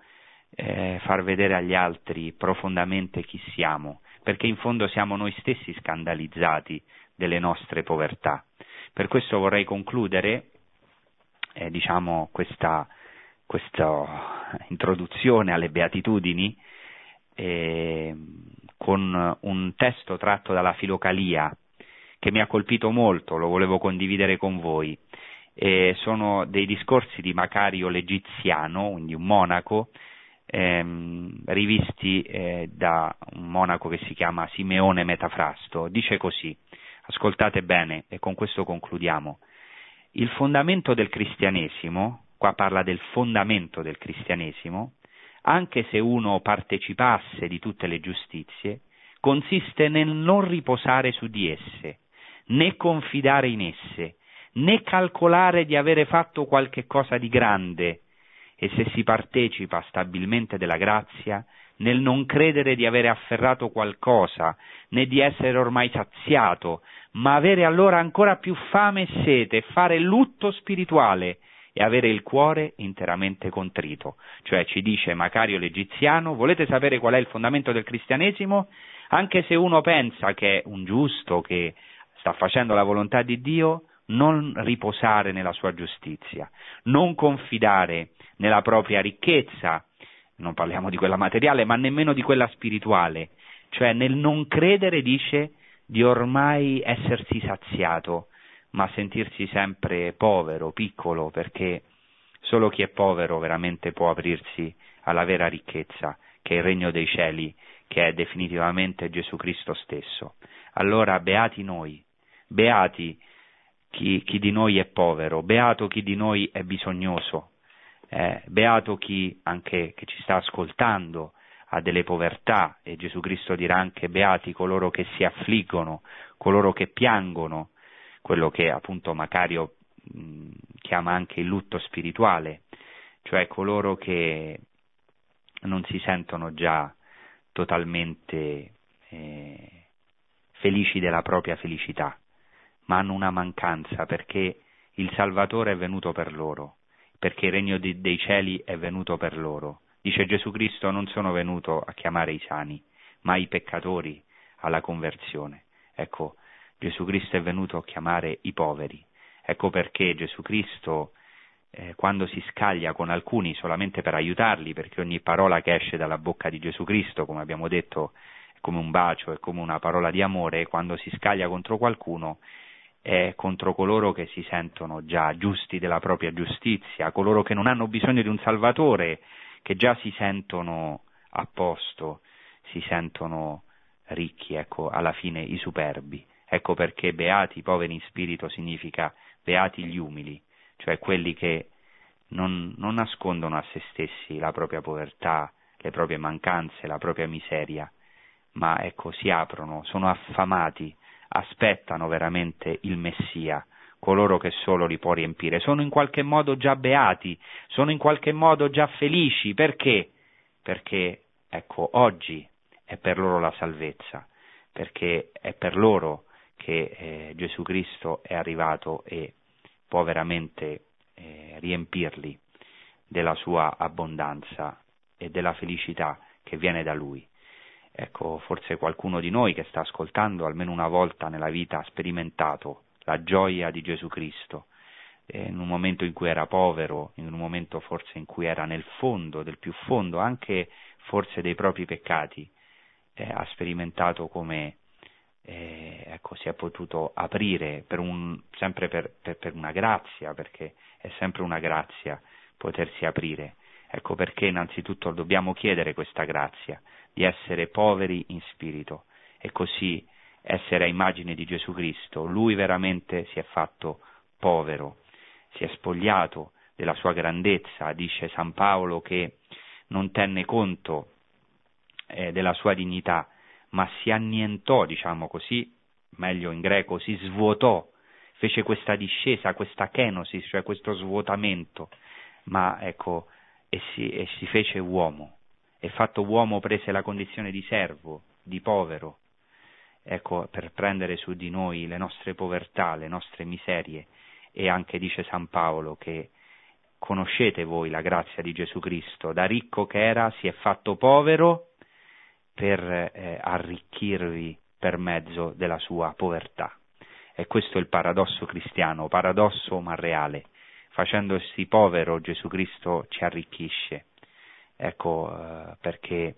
eh, far vedere agli altri profondamente chi siamo, perché in fondo siamo noi stessi scandalizzati delle nostre povertà. Per questo vorrei concludere eh, diciamo, questa, questa introduzione alle beatitudini eh, con un testo tratto dalla Filocalia che mi ha colpito molto, lo volevo condividere con voi. Eh, sono dei discorsi di Macario l'Egiziano, quindi un monaco, ehm, rivisti eh, da un monaco che si chiama Simeone Metafrasto. Dice così, ascoltate bene e con questo concludiamo. Il fondamento del cristianesimo, qua parla del fondamento del cristianesimo, anche se uno partecipasse di tutte le giustizie, consiste nel non riposare su di esse, né confidare in esse, né calcolare di avere fatto qualche cosa di grande, e se si partecipa stabilmente della grazia, nel non credere di avere afferrato qualcosa, né di essere ormai saziato, ma avere allora ancora più fame e sete, fare lutto spirituale, e avere il cuore interamente contrito. Cioè ci dice Macario l'Egiziano, volete sapere qual è il fondamento del cristianesimo? Anche se uno pensa che è un giusto, che sta facendo la volontà di Dio, non riposare nella sua giustizia, non confidare nella propria ricchezza, non parliamo di quella materiale, ma nemmeno di quella spirituale, cioè nel non credere, dice, di ormai essersi saziato, ma sentirsi sempre povero, piccolo, perché solo chi è povero veramente può aprirsi alla vera ricchezza, che è il regno dei cieli, che è definitivamente Gesù Cristo stesso. Allora beati noi, beati chi, chi di noi è povero, beato chi di noi è bisognoso, eh, beato chi anche che ci sta ascoltando ha delle povertà e Gesù Cristo dirà anche beati coloro che si affliggono, coloro che piangono, quello che appunto Macario mh, chiama anche il lutto spirituale, cioè coloro che non si sentono già totalmente eh, felici della propria felicità, ma hanno una mancanza perché il Salvatore è venuto per loro, perché il regno di, dei cieli è venuto per loro. Dice Gesù Cristo non sono venuto a chiamare i sani, ma i peccatori alla conversione. Ecco, Gesù Cristo è venuto a chiamare i poveri. Ecco perché Gesù Cristo, eh, quando si scaglia con alcuni solamente per aiutarli, perché ogni parola che esce dalla bocca di Gesù Cristo, come abbiamo detto, è come un bacio, è come una parola di amore, quando si scaglia contro qualcuno è contro coloro che si sentono già giusti della propria giustizia, coloro che non hanno bisogno di un Salvatore, che già si sentono a posto, si sentono ricchi, ecco, alla fine i superbi. Ecco perché beati i poveri in spirito significa beati gli umili, cioè quelli che non, non nascondono a se stessi la propria povertà, le proprie mancanze, la propria miseria, ma ecco si aprono, sono affamati aspettano veramente il Messia, coloro che solo li può riempire. Sono in qualche modo già beati, sono in qualche modo già felici. Perché? Perché, ecco, oggi è per loro la salvezza, perché è per loro che eh, Gesù Cristo è arrivato e può veramente eh, riempirli della sua abbondanza e della felicità che viene da Lui. Ecco, forse qualcuno di noi che sta ascoltando almeno una volta nella vita ha sperimentato la gioia di Gesù Cristo, eh, in un momento in cui era povero, in un momento forse in cui era nel fondo, del più fondo, anche forse dei propri peccati, eh, ha sperimentato come eh, ecco, si è potuto aprire per un, sempre per, per, per una grazia, perché è sempre una grazia potersi aprire. Ecco perché innanzitutto dobbiamo chiedere questa grazia, di essere poveri in spirito e così essere a immagine di Gesù Cristo. Lui veramente si è fatto povero, si è spogliato della sua grandezza, dice San Paolo che non tenne conto eh, della sua dignità, ma si annientò, diciamo così, meglio in greco, si svuotò, fece questa discesa, questa kenosis, cioè questo svuotamento, ma ecco, e si, e si fece uomo, e fatto uomo prese la condizione di servo, di povero, ecco, per prendere su di noi le nostre povertà, le nostre miserie, e anche dice San Paolo che conoscete voi la grazia di Gesù Cristo, da ricco che era si è fatto povero per eh, arricchirvi per mezzo della sua povertà. E questo è il paradosso cristiano, paradosso ma reale. Facendosi povero Gesù Cristo ci arricchisce ecco, eh, perché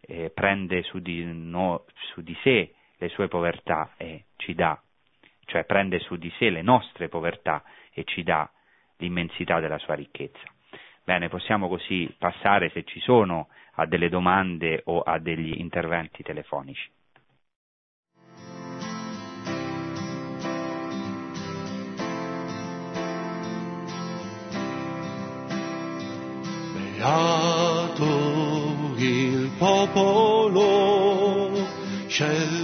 eh, prende su di, no, su di sé le sue povertà e ci dà, cioè prende su di sé le nostre povertà e ci dà l'immensità della sua ricchezza. Bene, possiamo così passare, se ci sono, a delle domande o a degli interventi telefonici. Beato il popolo scelto da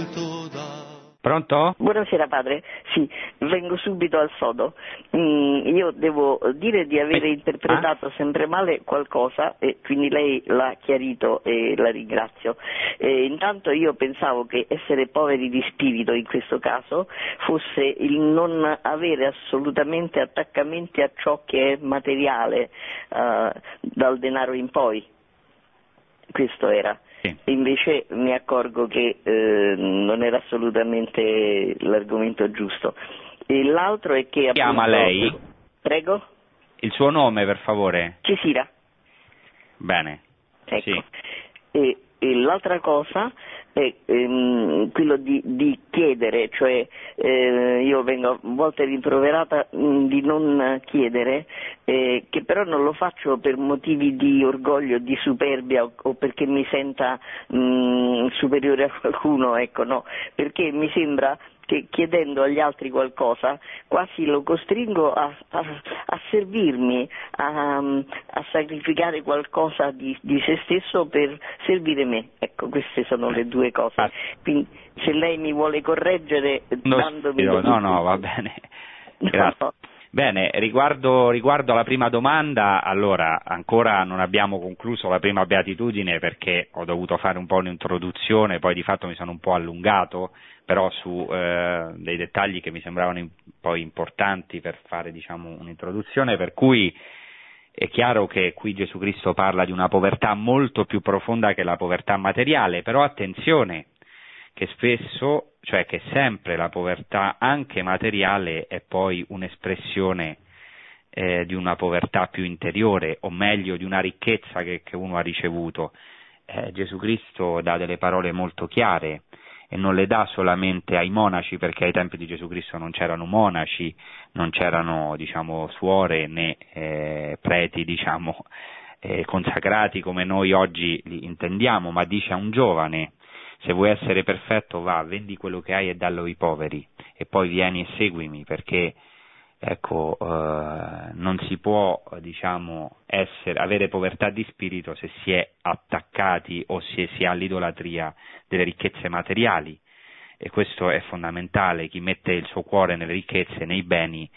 Pronto? Buonasera padre, sì, vengo subito al sodo. Mm, io devo dire di avere Eh, interpretato sempre male qualcosa e quindi lei l'ha chiarito e la ringrazio. Eh, intanto io pensavo che essere poveri di spirito in questo caso fosse il non avere assolutamente attaccamenti a ciò che è materiale eh, dal denaro in poi. Questo era. Sì. Invece mi accorgo che eh, non era assolutamente l'argomento giusto. E l'altro è che... Chiama appunto- lei? Prego? Il suo nome, per favore? Cesira. Bene. Ecco. Sì. E l'altra cosa è ehm, quello di, di chiedere, cioè eh, io vengo a volte rimproverata mh, di non chiedere, eh, che però non lo faccio per motivi di orgoglio, di superbia o, o perché mi senta mh, superiore a qualcuno, ecco no, perché mi sembra che chiedendo agli altri qualcosa quasi lo costringo a, a- a servirmi, a, a sacrificare qualcosa di, di se stesso per servire me. Ecco, queste sono le due cose. Ah. Quindi se lei mi vuole correggere No, dandomi... no, no, va bene. (laughs) Grazie. No, Bene, riguardo, riguardo, alla prima domanda, allora ancora non abbiamo concluso la prima beatitudine perché ho dovuto fare un po' un'introduzione, poi di fatto mi sono un po' allungato, però su eh, dei dettagli che mi sembravano in, poi importanti per fare diciamo, un'introduzione, per cui è chiaro che qui Gesù Cristo parla di una povertà molto più profonda che la povertà materiale, però attenzione che spesso, cioè che sempre la povertà anche materiale è poi un'espressione eh, di una povertà più interiore, o meglio di una ricchezza che, che uno ha ricevuto. Eh, Gesù Cristo dà delle parole molto chiare e non le dà solamente ai monaci perché ai tempi di Gesù Cristo non c'erano monaci, non c'erano diciamo, suore né eh, preti diciamo, eh, consacrati come noi oggi li intendiamo, ma dice a un giovane se vuoi essere perfetto va, vendi quello che hai e dallo ai poveri. E poi vieni e seguimi perché ecco, eh, non si può diciamo, essere, avere povertà di spirito se si è attaccati o se si ha l'idolatria delle ricchezze materiali. E questo è fondamentale, chi mette il suo cuore nelle ricchezze, nei beni,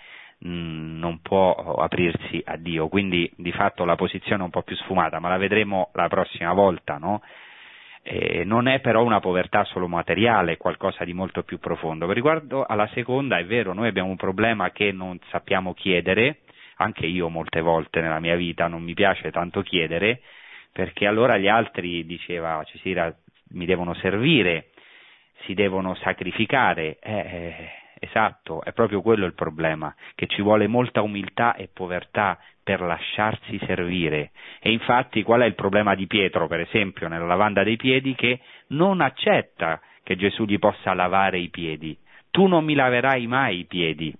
mm, non può aprirsi a Dio, quindi di fatto la posizione è un po' più sfumata, ma la vedremo la prossima volta, no? Eh, non è però una povertà solo materiale, è qualcosa di molto più profondo. Per riguardo alla seconda, è vero, noi abbiamo un problema che non sappiamo chiedere, anche io molte volte nella mia vita non mi piace tanto chiedere, perché allora gli altri, diceva Cesira, mi devono servire, si devono sacrificare. Eh, eh, esatto, è proprio quello il problema, che ci vuole molta umiltà e povertà per lasciarsi servire. E infatti qual è il problema di Pietro, per esempio, nella lavanda dei piedi, che non accetta che Gesù gli possa lavare i piedi. Tu non mi laverai mai i piedi.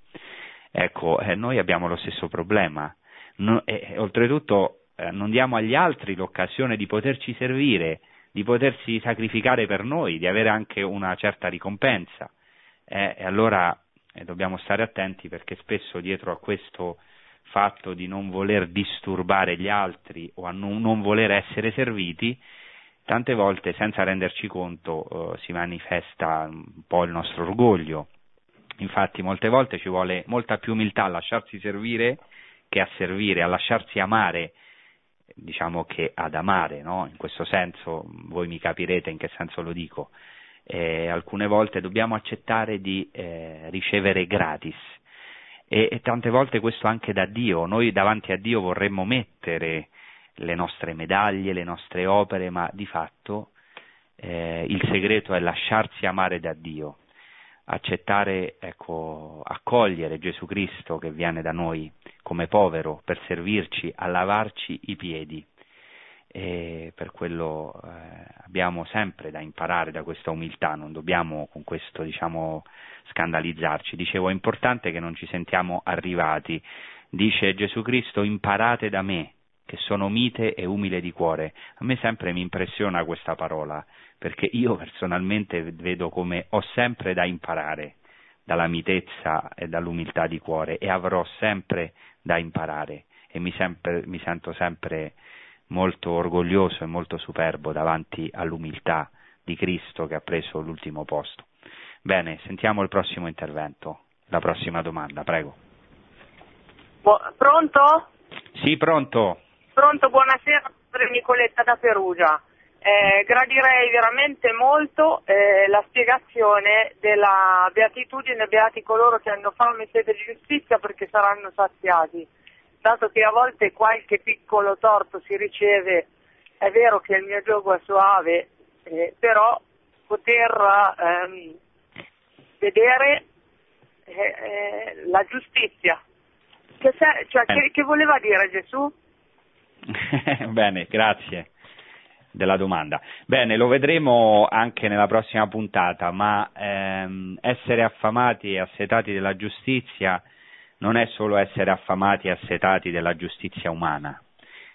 Ecco, eh, noi abbiamo lo stesso problema. No, eh, oltretutto eh, non diamo agli altri l'occasione di poterci servire, di potersi sacrificare per noi, di avere anche una certa ricompensa. Eh, e allora eh, dobbiamo stare attenti perché spesso dietro a questo fatto di non voler disturbare gli altri o a non, non voler essere serviti, tante volte senza renderci conto eh, si manifesta un po' il nostro orgoglio. Infatti molte volte ci vuole molta più umiltà a lasciarsi servire che a servire, a lasciarsi amare, diciamo che ad amare, no? In questo senso voi mi capirete in che senso lo dico. Eh, alcune volte dobbiamo accettare di eh, ricevere gratis, e, e tante volte questo anche da Dio, noi davanti a Dio vorremmo mettere le nostre medaglie, le nostre opere, ma di fatto eh, il segreto è lasciarsi amare da Dio, accettare, ecco, accogliere Gesù Cristo che viene da noi come povero per servirci a lavarci i piedi. E per quello eh, abbiamo sempre da imparare da questa umiltà, non dobbiamo con questo diciamo, scandalizzarci. Dicevo, è importante che non ci sentiamo arrivati. Dice Gesù Cristo, imparate da me, che sono mite e umile di cuore. A me sempre mi impressiona questa parola, perché io personalmente vedo come ho sempre da imparare dalla mitezza e dall'umiltà di cuore e avrò sempre da imparare e mi, sempre, mi sento sempre molto orgoglioso e molto superbo davanti all'umiltà di Cristo che ha preso l'ultimo posto. Bene, sentiamo il prossimo intervento, la prossima domanda, prego. pronto? Sì, pronto. Pronto, buonasera, Nicoletta da Perugia. Eh, gradirei veramente molto eh, la spiegazione della beatitudine beati coloro che hanno fame e sede di giustizia perché saranno saziati. Dato che a volte qualche piccolo torto si riceve, è vero che il mio gioco è suave, eh, però poter ehm, vedere eh, eh, la giustizia. Che, se, cioè, che, che voleva dire Gesù? (laughs) Bene, grazie della domanda. Bene, lo vedremo anche nella prossima puntata, ma ehm, essere affamati e assetati della giustizia non è solo essere affamati e assetati della giustizia umana,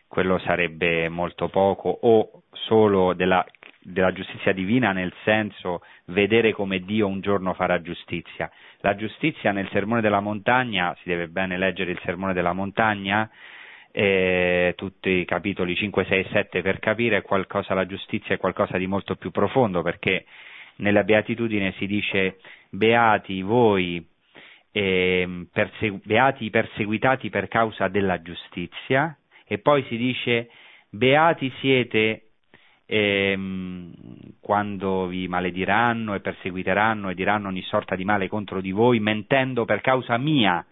quello sarebbe molto poco, o solo della della giustizia divina nel senso vedere come Dio un giorno farà giustizia. La giustizia nel sermone della montagna, si deve bene leggere il sermone della montagna, eh, tutti i capitoli 5, 6 e 7 per capire qualcosa, la giustizia è qualcosa di molto più profondo perché nella beatitudine si dice beati voi eh, perse- beati perseguitati per causa della giustizia e poi si dice beati siete ehm, quando vi malediranno e perseguiteranno e diranno ogni sorta di male contro di voi mentendo per causa mia.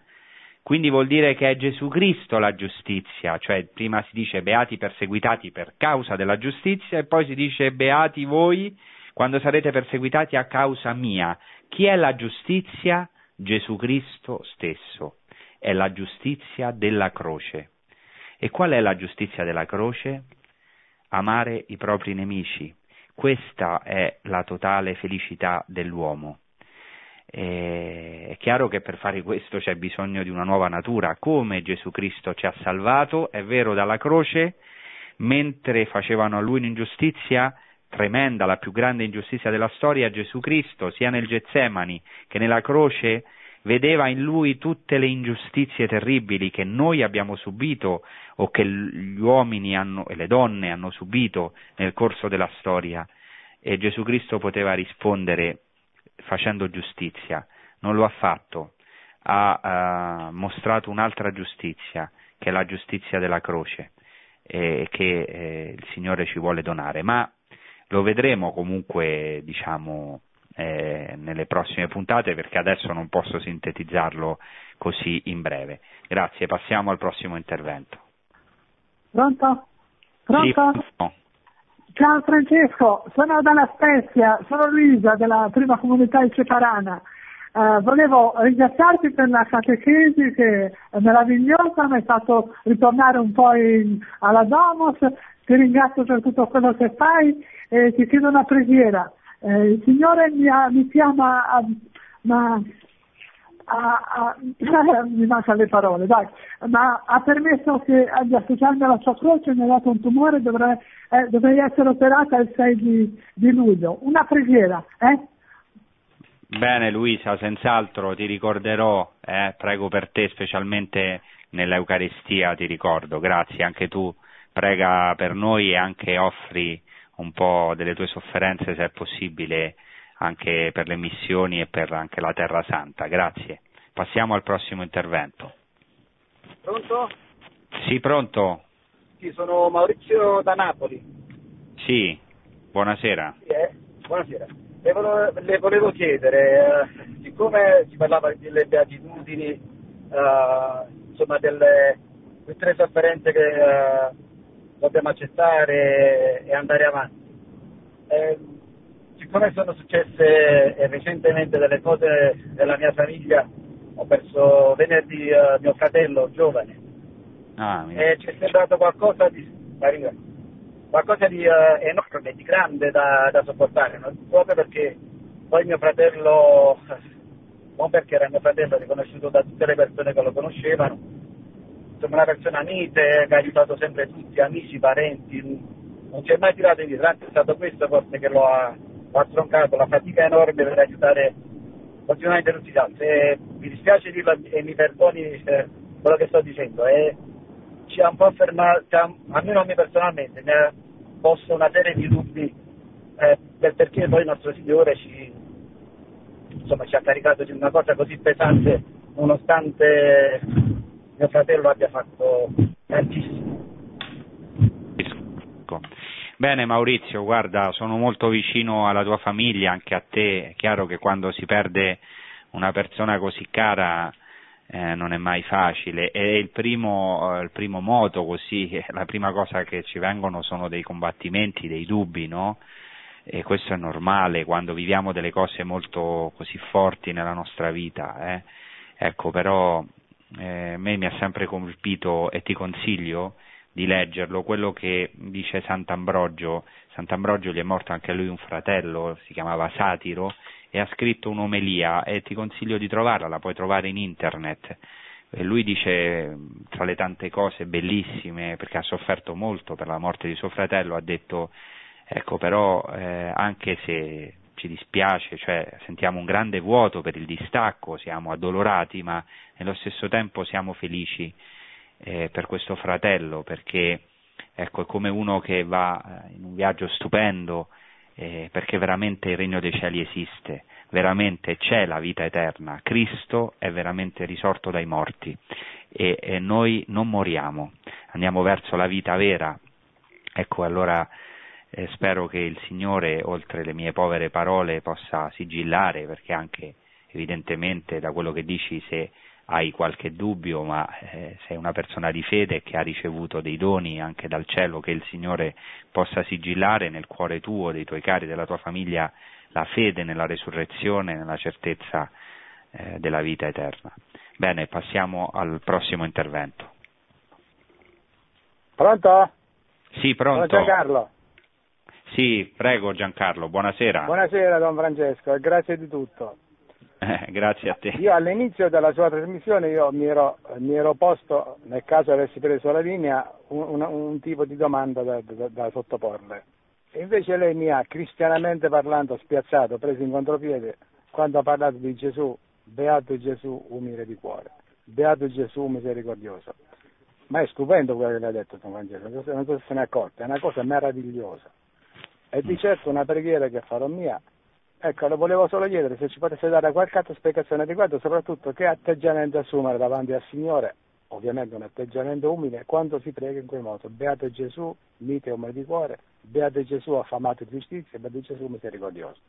Quindi vuol dire che è Gesù Cristo la giustizia, cioè prima si dice beati perseguitati per causa della giustizia e poi si dice beati voi quando sarete perseguitati a causa mia. Chi è la giustizia? Gesù Cristo stesso. È la giustizia della croce. E qual è la giustizia della croce? Amare i propri nemici. Questa è la totale felicità dell'uomo. è chiaro che per fare questo c'è bisogno di una nuova natura, come Gesù Cristo ci ha salvato, è vero, dalla croce, mentre facevano a lui un'ingiustizia, tremenda, la più grande ingiustizia della storia, Gesù Cristo, sia nel Getsemani che nella croce, vedeva in lui tutte le ingiustizie terribili che noi abbiamo subito o che gli uomini hanno, e le donne hanno subito nel corso della storia. E Gesù Cristo poteva rispondere facendo giustizia, non lo ha fatto, ha uh, mostrato un'altra giustizia, che è la giustizia della croce, eh, che eh, il Signore ci vuole donare, ma lo vedremo comunque, diciamo, eh, nelle prossime puntate perché adesso non posso sintetizzarlo così in breve. Grazie, passiamo al prossimo intervento. Pronto? Pronto? Sì. Ciao Francesco, sono dalla Spezia, sono Luisa della prima comunità Ceparana. Uh, volevo ringraziarti per la catechesi che è meravigliosa, mi hai fatto ritornare un po' in, alla Domos, ti ringrazio per tutto quello che fai e ti chiedo una preghiera. Eh, il Signore mi, ha, mi chiama a, ma, a, a, (laughs) mi mancano le parole, dai, ma ha permesso che di associarmi alla sua croce mi ha dato un tumore, dovrei, eh, dovrei essere operata il 6 di, di luglio. Una preghiera, eh? Bene Luisa, senz'altro ti ricorderò, eh, prego per te specialmente nell'Eucaristia, ti ricordo, grazie, anche tu prega per noi e anche offri un po' delle tue sofferenze se è possibile anche per le missioni e per anche la Terra Santa. Grazie. Passiamo al prossimo intervento. Pronto? Sì, pronto? Sì, sono Maurizio da Napoli. Sì, buonasera. Sì, eh? Buonasera. Le volevo, le volevo chiedere, eh, siccome si parlava delle beatitudini, eh, insomma delle tutte le sofferenze che eh, dobbiamo accettare e andare avanti. Eh, siccome sono successe eh, recentemente delle cose nella mia famiglia, ho perso venerdì eh, mio fratello giovane ah, e ci è sembrato qualcosa di, qualcosa di uh, enorme, di grande da, da sopportare, no? proprio perché poi mio fratello, non perché era mio fratello, riconosciuto da tutte le persone che lo conoscevano, insomma una persona mite, che ha aiutato sempre tutti, amici, parenti, non si è mai tirato indietro, anzi è stato questo forse che lo ha, lo ha stroncato, la fatica enorme per aiutare continuamente tutti gli altri. E mi dispiace dirlo e mi perdoni eh, quello che sto dicendo, e ci ha un po' fermato, almeno a me personalmente, mi ha posto una serie di dubbi eh, del perché poi il nostro Signore ci, insomma, ci ha caricato di una cosa così pesante nonostante mio fratello abbia fatto tantissimo. Bene Maurizio, guarda, sono molto vicino alla tua famiglia, anche a te, è chiaro che quando si perde una persona così cara eh, non è mai facile e il primo, eh, il primo moto così, la prima cosa che ci vengono sono dei combattimenti, dei dubbi, no? E questo è normale quando viviamo delle cose molto così forti nella nostra vita, eh? Ecco, però eh, me mi ha sempre colpito e ti consiglio di leggerlo, quello che dice Sant'Ambrogio, Sant'Ambrogio gli è morto anche a lui un fratello, si chiamava Satiro, e ha scritto un'omelia e ti consiglio di trovarla, la puoi trovare in internet. E lui dice, tra le tante cose bellissime, perché ha sofferto molto per la morte di suo fratello, ha detto, ecco però eh, anche se ci dispiace, cioè sentiamo un grande vuoto per il distacco, siamo addolorati, ma nello stesso tempo siamo felici eh, per questo fratello, perché ecco, è come uno che va eh, in un viaggio stupendo, eh, perché veramente il regno dei cieli esiste, veramente c'è la vita eterna, Cristo è veramente risorto dai morti e, e noi non moriamo, andiamo verso la vita vera. Ecco, allora eh, spero che il Signore, oltre le mie povere parole, possa sigillare, perché anche evidentemente da quello che dici, se hai qualche dubbio, ma eh, sei una persona di fede che ha ricevuto dei doni anche dal cielo, che il Signore possa sigillare nel cuore tuo, dei tuoi cari, della tua famiglia, la fede nella resurrezione, nella certezza eh, della vita eterna. Bene, passiamo al prossimo intervento. Pronto? Sì, pronto. Sono Giancarlo. Sì, prego Giancarlo, buonasera. Buonasera Don Francesco e grazie di tutto. Eh, grazie a te. Io all'inizio della sua trasmissione io mi, ero, mi ero posto, nel caso avessi preso la linea, un, un, un tipo di domanda da, da, da, sottoporle. E invece lei mi ha cristianamente parlando spiazzato, preso in contropiede, quando ha parlato di Gesù, beato Gesù umile di cuore, beato Gesù misericordioso. Ma è stupendo quello che le ha detto Don Francesco, non so se ne è accorta, è una cosa meravigliosa. E di certo una preghiera che farò mia Ecco, lo volevo solo chiedere se ci potesse dare qualche altra spiegazione riguardo, soprattutto che atteggiamento assumere davanti al Signore, ovviamente un atteggiamento umile, quando si prega in quel modo. Beato Gesù, mite umile di cuore, beato Gesù affamato di giustizia, beato Gesù misericordioso.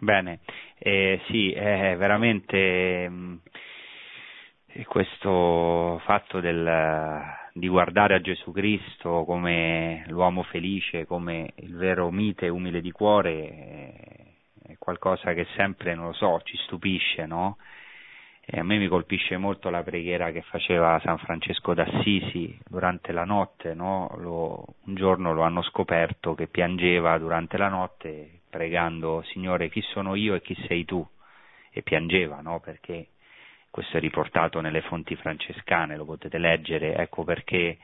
Bene, eh, sì, è veramente mh, mm, questo fatto del di guardare a Gesù Cristo come l'uomo felice, come il vero mite umile di cuore, è qualcosa che sempre, non lo so, ci stupisce, no? E a me mi colpisce molto la preghiera che faceva San Francesco d'Assisi durante la notte, no? lo, un giorno lo hanno scoperto che piangeva durante la notte pregando Signore chi sono io e chi sei tu e piangeva no? perché questo è riportato nelle fonti francescane, lo potete leggere, ecco perché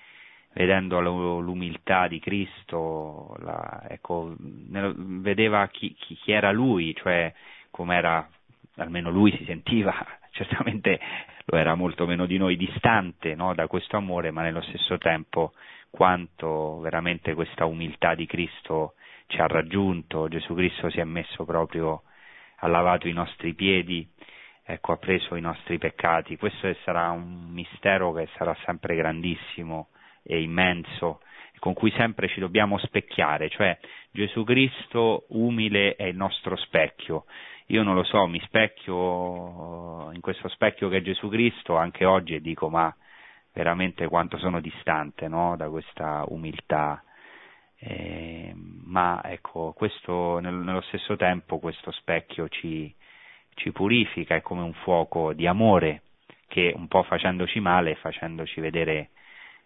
vedendo l'umiltà di Cristo, la, ecco, vedeva chi, chi, era lui, cioè come era, almeno lui si sentiva, (laughs) certamente lo era molto meno di noi, distante no, da questo amore, ma nello stesso tempo quanto veramente questa umiltà di Cristo ci ha raggiunto, Gesù Cristo si è messo proprio, ha lavato i nostri piedi, ecco, ha preso i nostri peccati. Questo sarà un mistero che sarà sempre grandissimo e immenso, con cui sempre ci dobbiamo specchiare, cioè Gesù Cristo umile è il nostro specchio. Io non lo so, mi specchio in questo specchio che è Gesù Cristo anche oggi e dico ma veramente quanto sono distante no? da questa umiltà. Eh, ma ecco, questo, nello stesso tempo questo specchio ci, ci purifica, è come un fuoco di amore che un po' facendoci male, facendoci vedere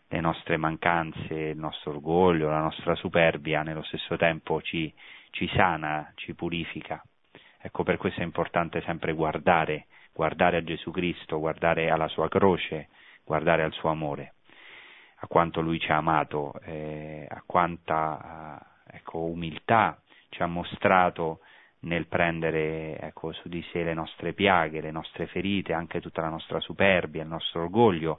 le nostre mancanze, il nostro orgoglio, la nostra superbia, nello stesso tempo ci, ci sana, ci purifica. Ecco, per questo è importante sempre guardare, guardare a Gesù Cristo, guardare alla sua croce, guardare al suo amore, a quanto Lui ci ha amato, eh, a quanta ecco, umiltà ci ha mostrato nel prendere ecco, su di sé le nostre piaghe, le nostre ferite, anche tutta la nostra superbia, il nostro orgoglio.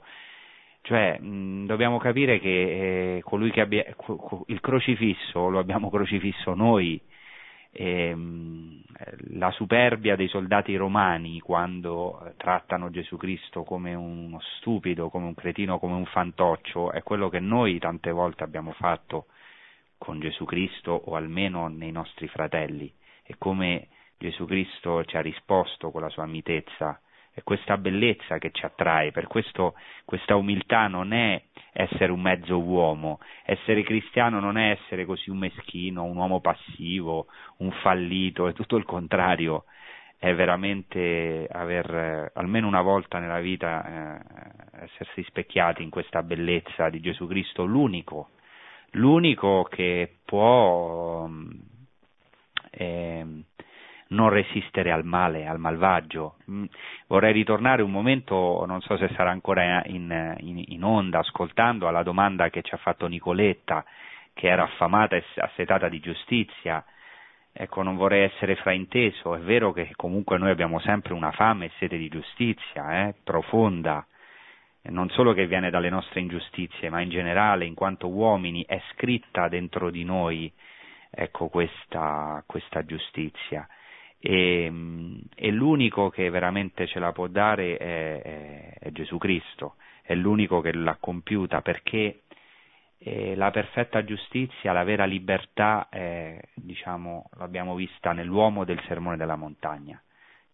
Cioè, mh, dobbiamo capire che eh, che abbia, il crocifisso lo abbiamo crocifisso noi, e, mh, la superbia dei soldati romani quando trattano Gesù Cristo come uno stupido, come un cretino, come un fantoccio, è quello che noi tante volte abbiamo fatto con Gesù Cristo o almeno nei nostri fratelli e come Gesù Cristo ci ha risposto con la sua mitezza, è questa bellezza che ci attrae, per questo questa umiltà non è essere un mezzo uomo, essere cristiano non è essere così un meschino, un uomo passivo, un fallito, è tutto il contrario, è veramente aver almeno una volta nella vita eh, essersi specchiati in questa bellezza di Gesù Cristo, l'unico, l'unico che può eh, non resistere al male, al malvagio. Mm, vorrei ritornare un momento, non so se sarà ancora in, in, in onda, ascoltando alla domanda che ci ha fatto Nicoletta, che era affamata e assetata di giustizia. Ecco, non vorrei essere frainteso, è vero che comunque noi abbiamo sempre una fame e sete di giustizia, eh, profonda, non solo che viene dalle nostre ingiustizie, ma in generale, in quanto uomini, è scritta dentro di noi ecco, questa, questa giustizia. e, e l'unico che veramente ce la può dare è, è, è Gesù Cristo, è l'unico che l'ha compiuta perché eh, la perfetta giustizia, la vera libertà, eh, diciamo, l'abbiamo vista nell'uomo del sermone della montagna,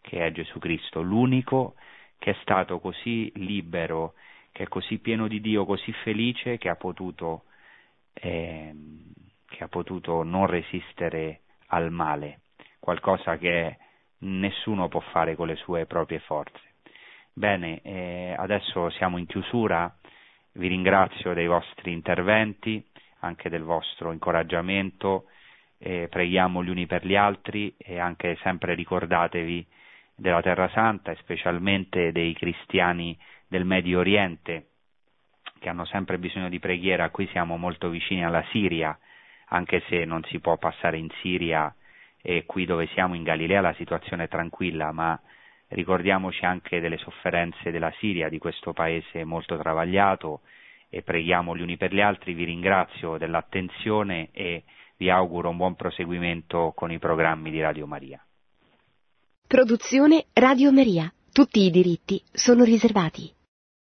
che è Gesù Cristo, l'unico che è stato così libero, che è così pieno di Dio, così felice che ha potuto, eh, ha potuto non resistere al male, qualcosa che nessuno può fare con le sue proprie forze. Bene, eh, adesso siamo in chiusura, vi ringrazio dei vostri interventi, anche del vostro incoraggiamento, eh, preghiamo gli uni per gli altri e anche sempre ricordatevi della Terra Santa e specialmente dei cristiani del Medio Oriente che hanno sempre bisogno di preghiera, qui siamo molto vicini alla Siria, anche se non si può passare in Siria e qui dove siamo in Galilea la situazione è tranquilla, ma ricordiamoci anche delle sofferenze della Siria, di questo paese molto travagliato e preghiamo gli uni per gli altri, vi ringrazio dell'attenzione e vi auguro un buon proseguimento con i programmi di Radio Maria. Produzione Radio Maria. Tutti i diritti sono riservati.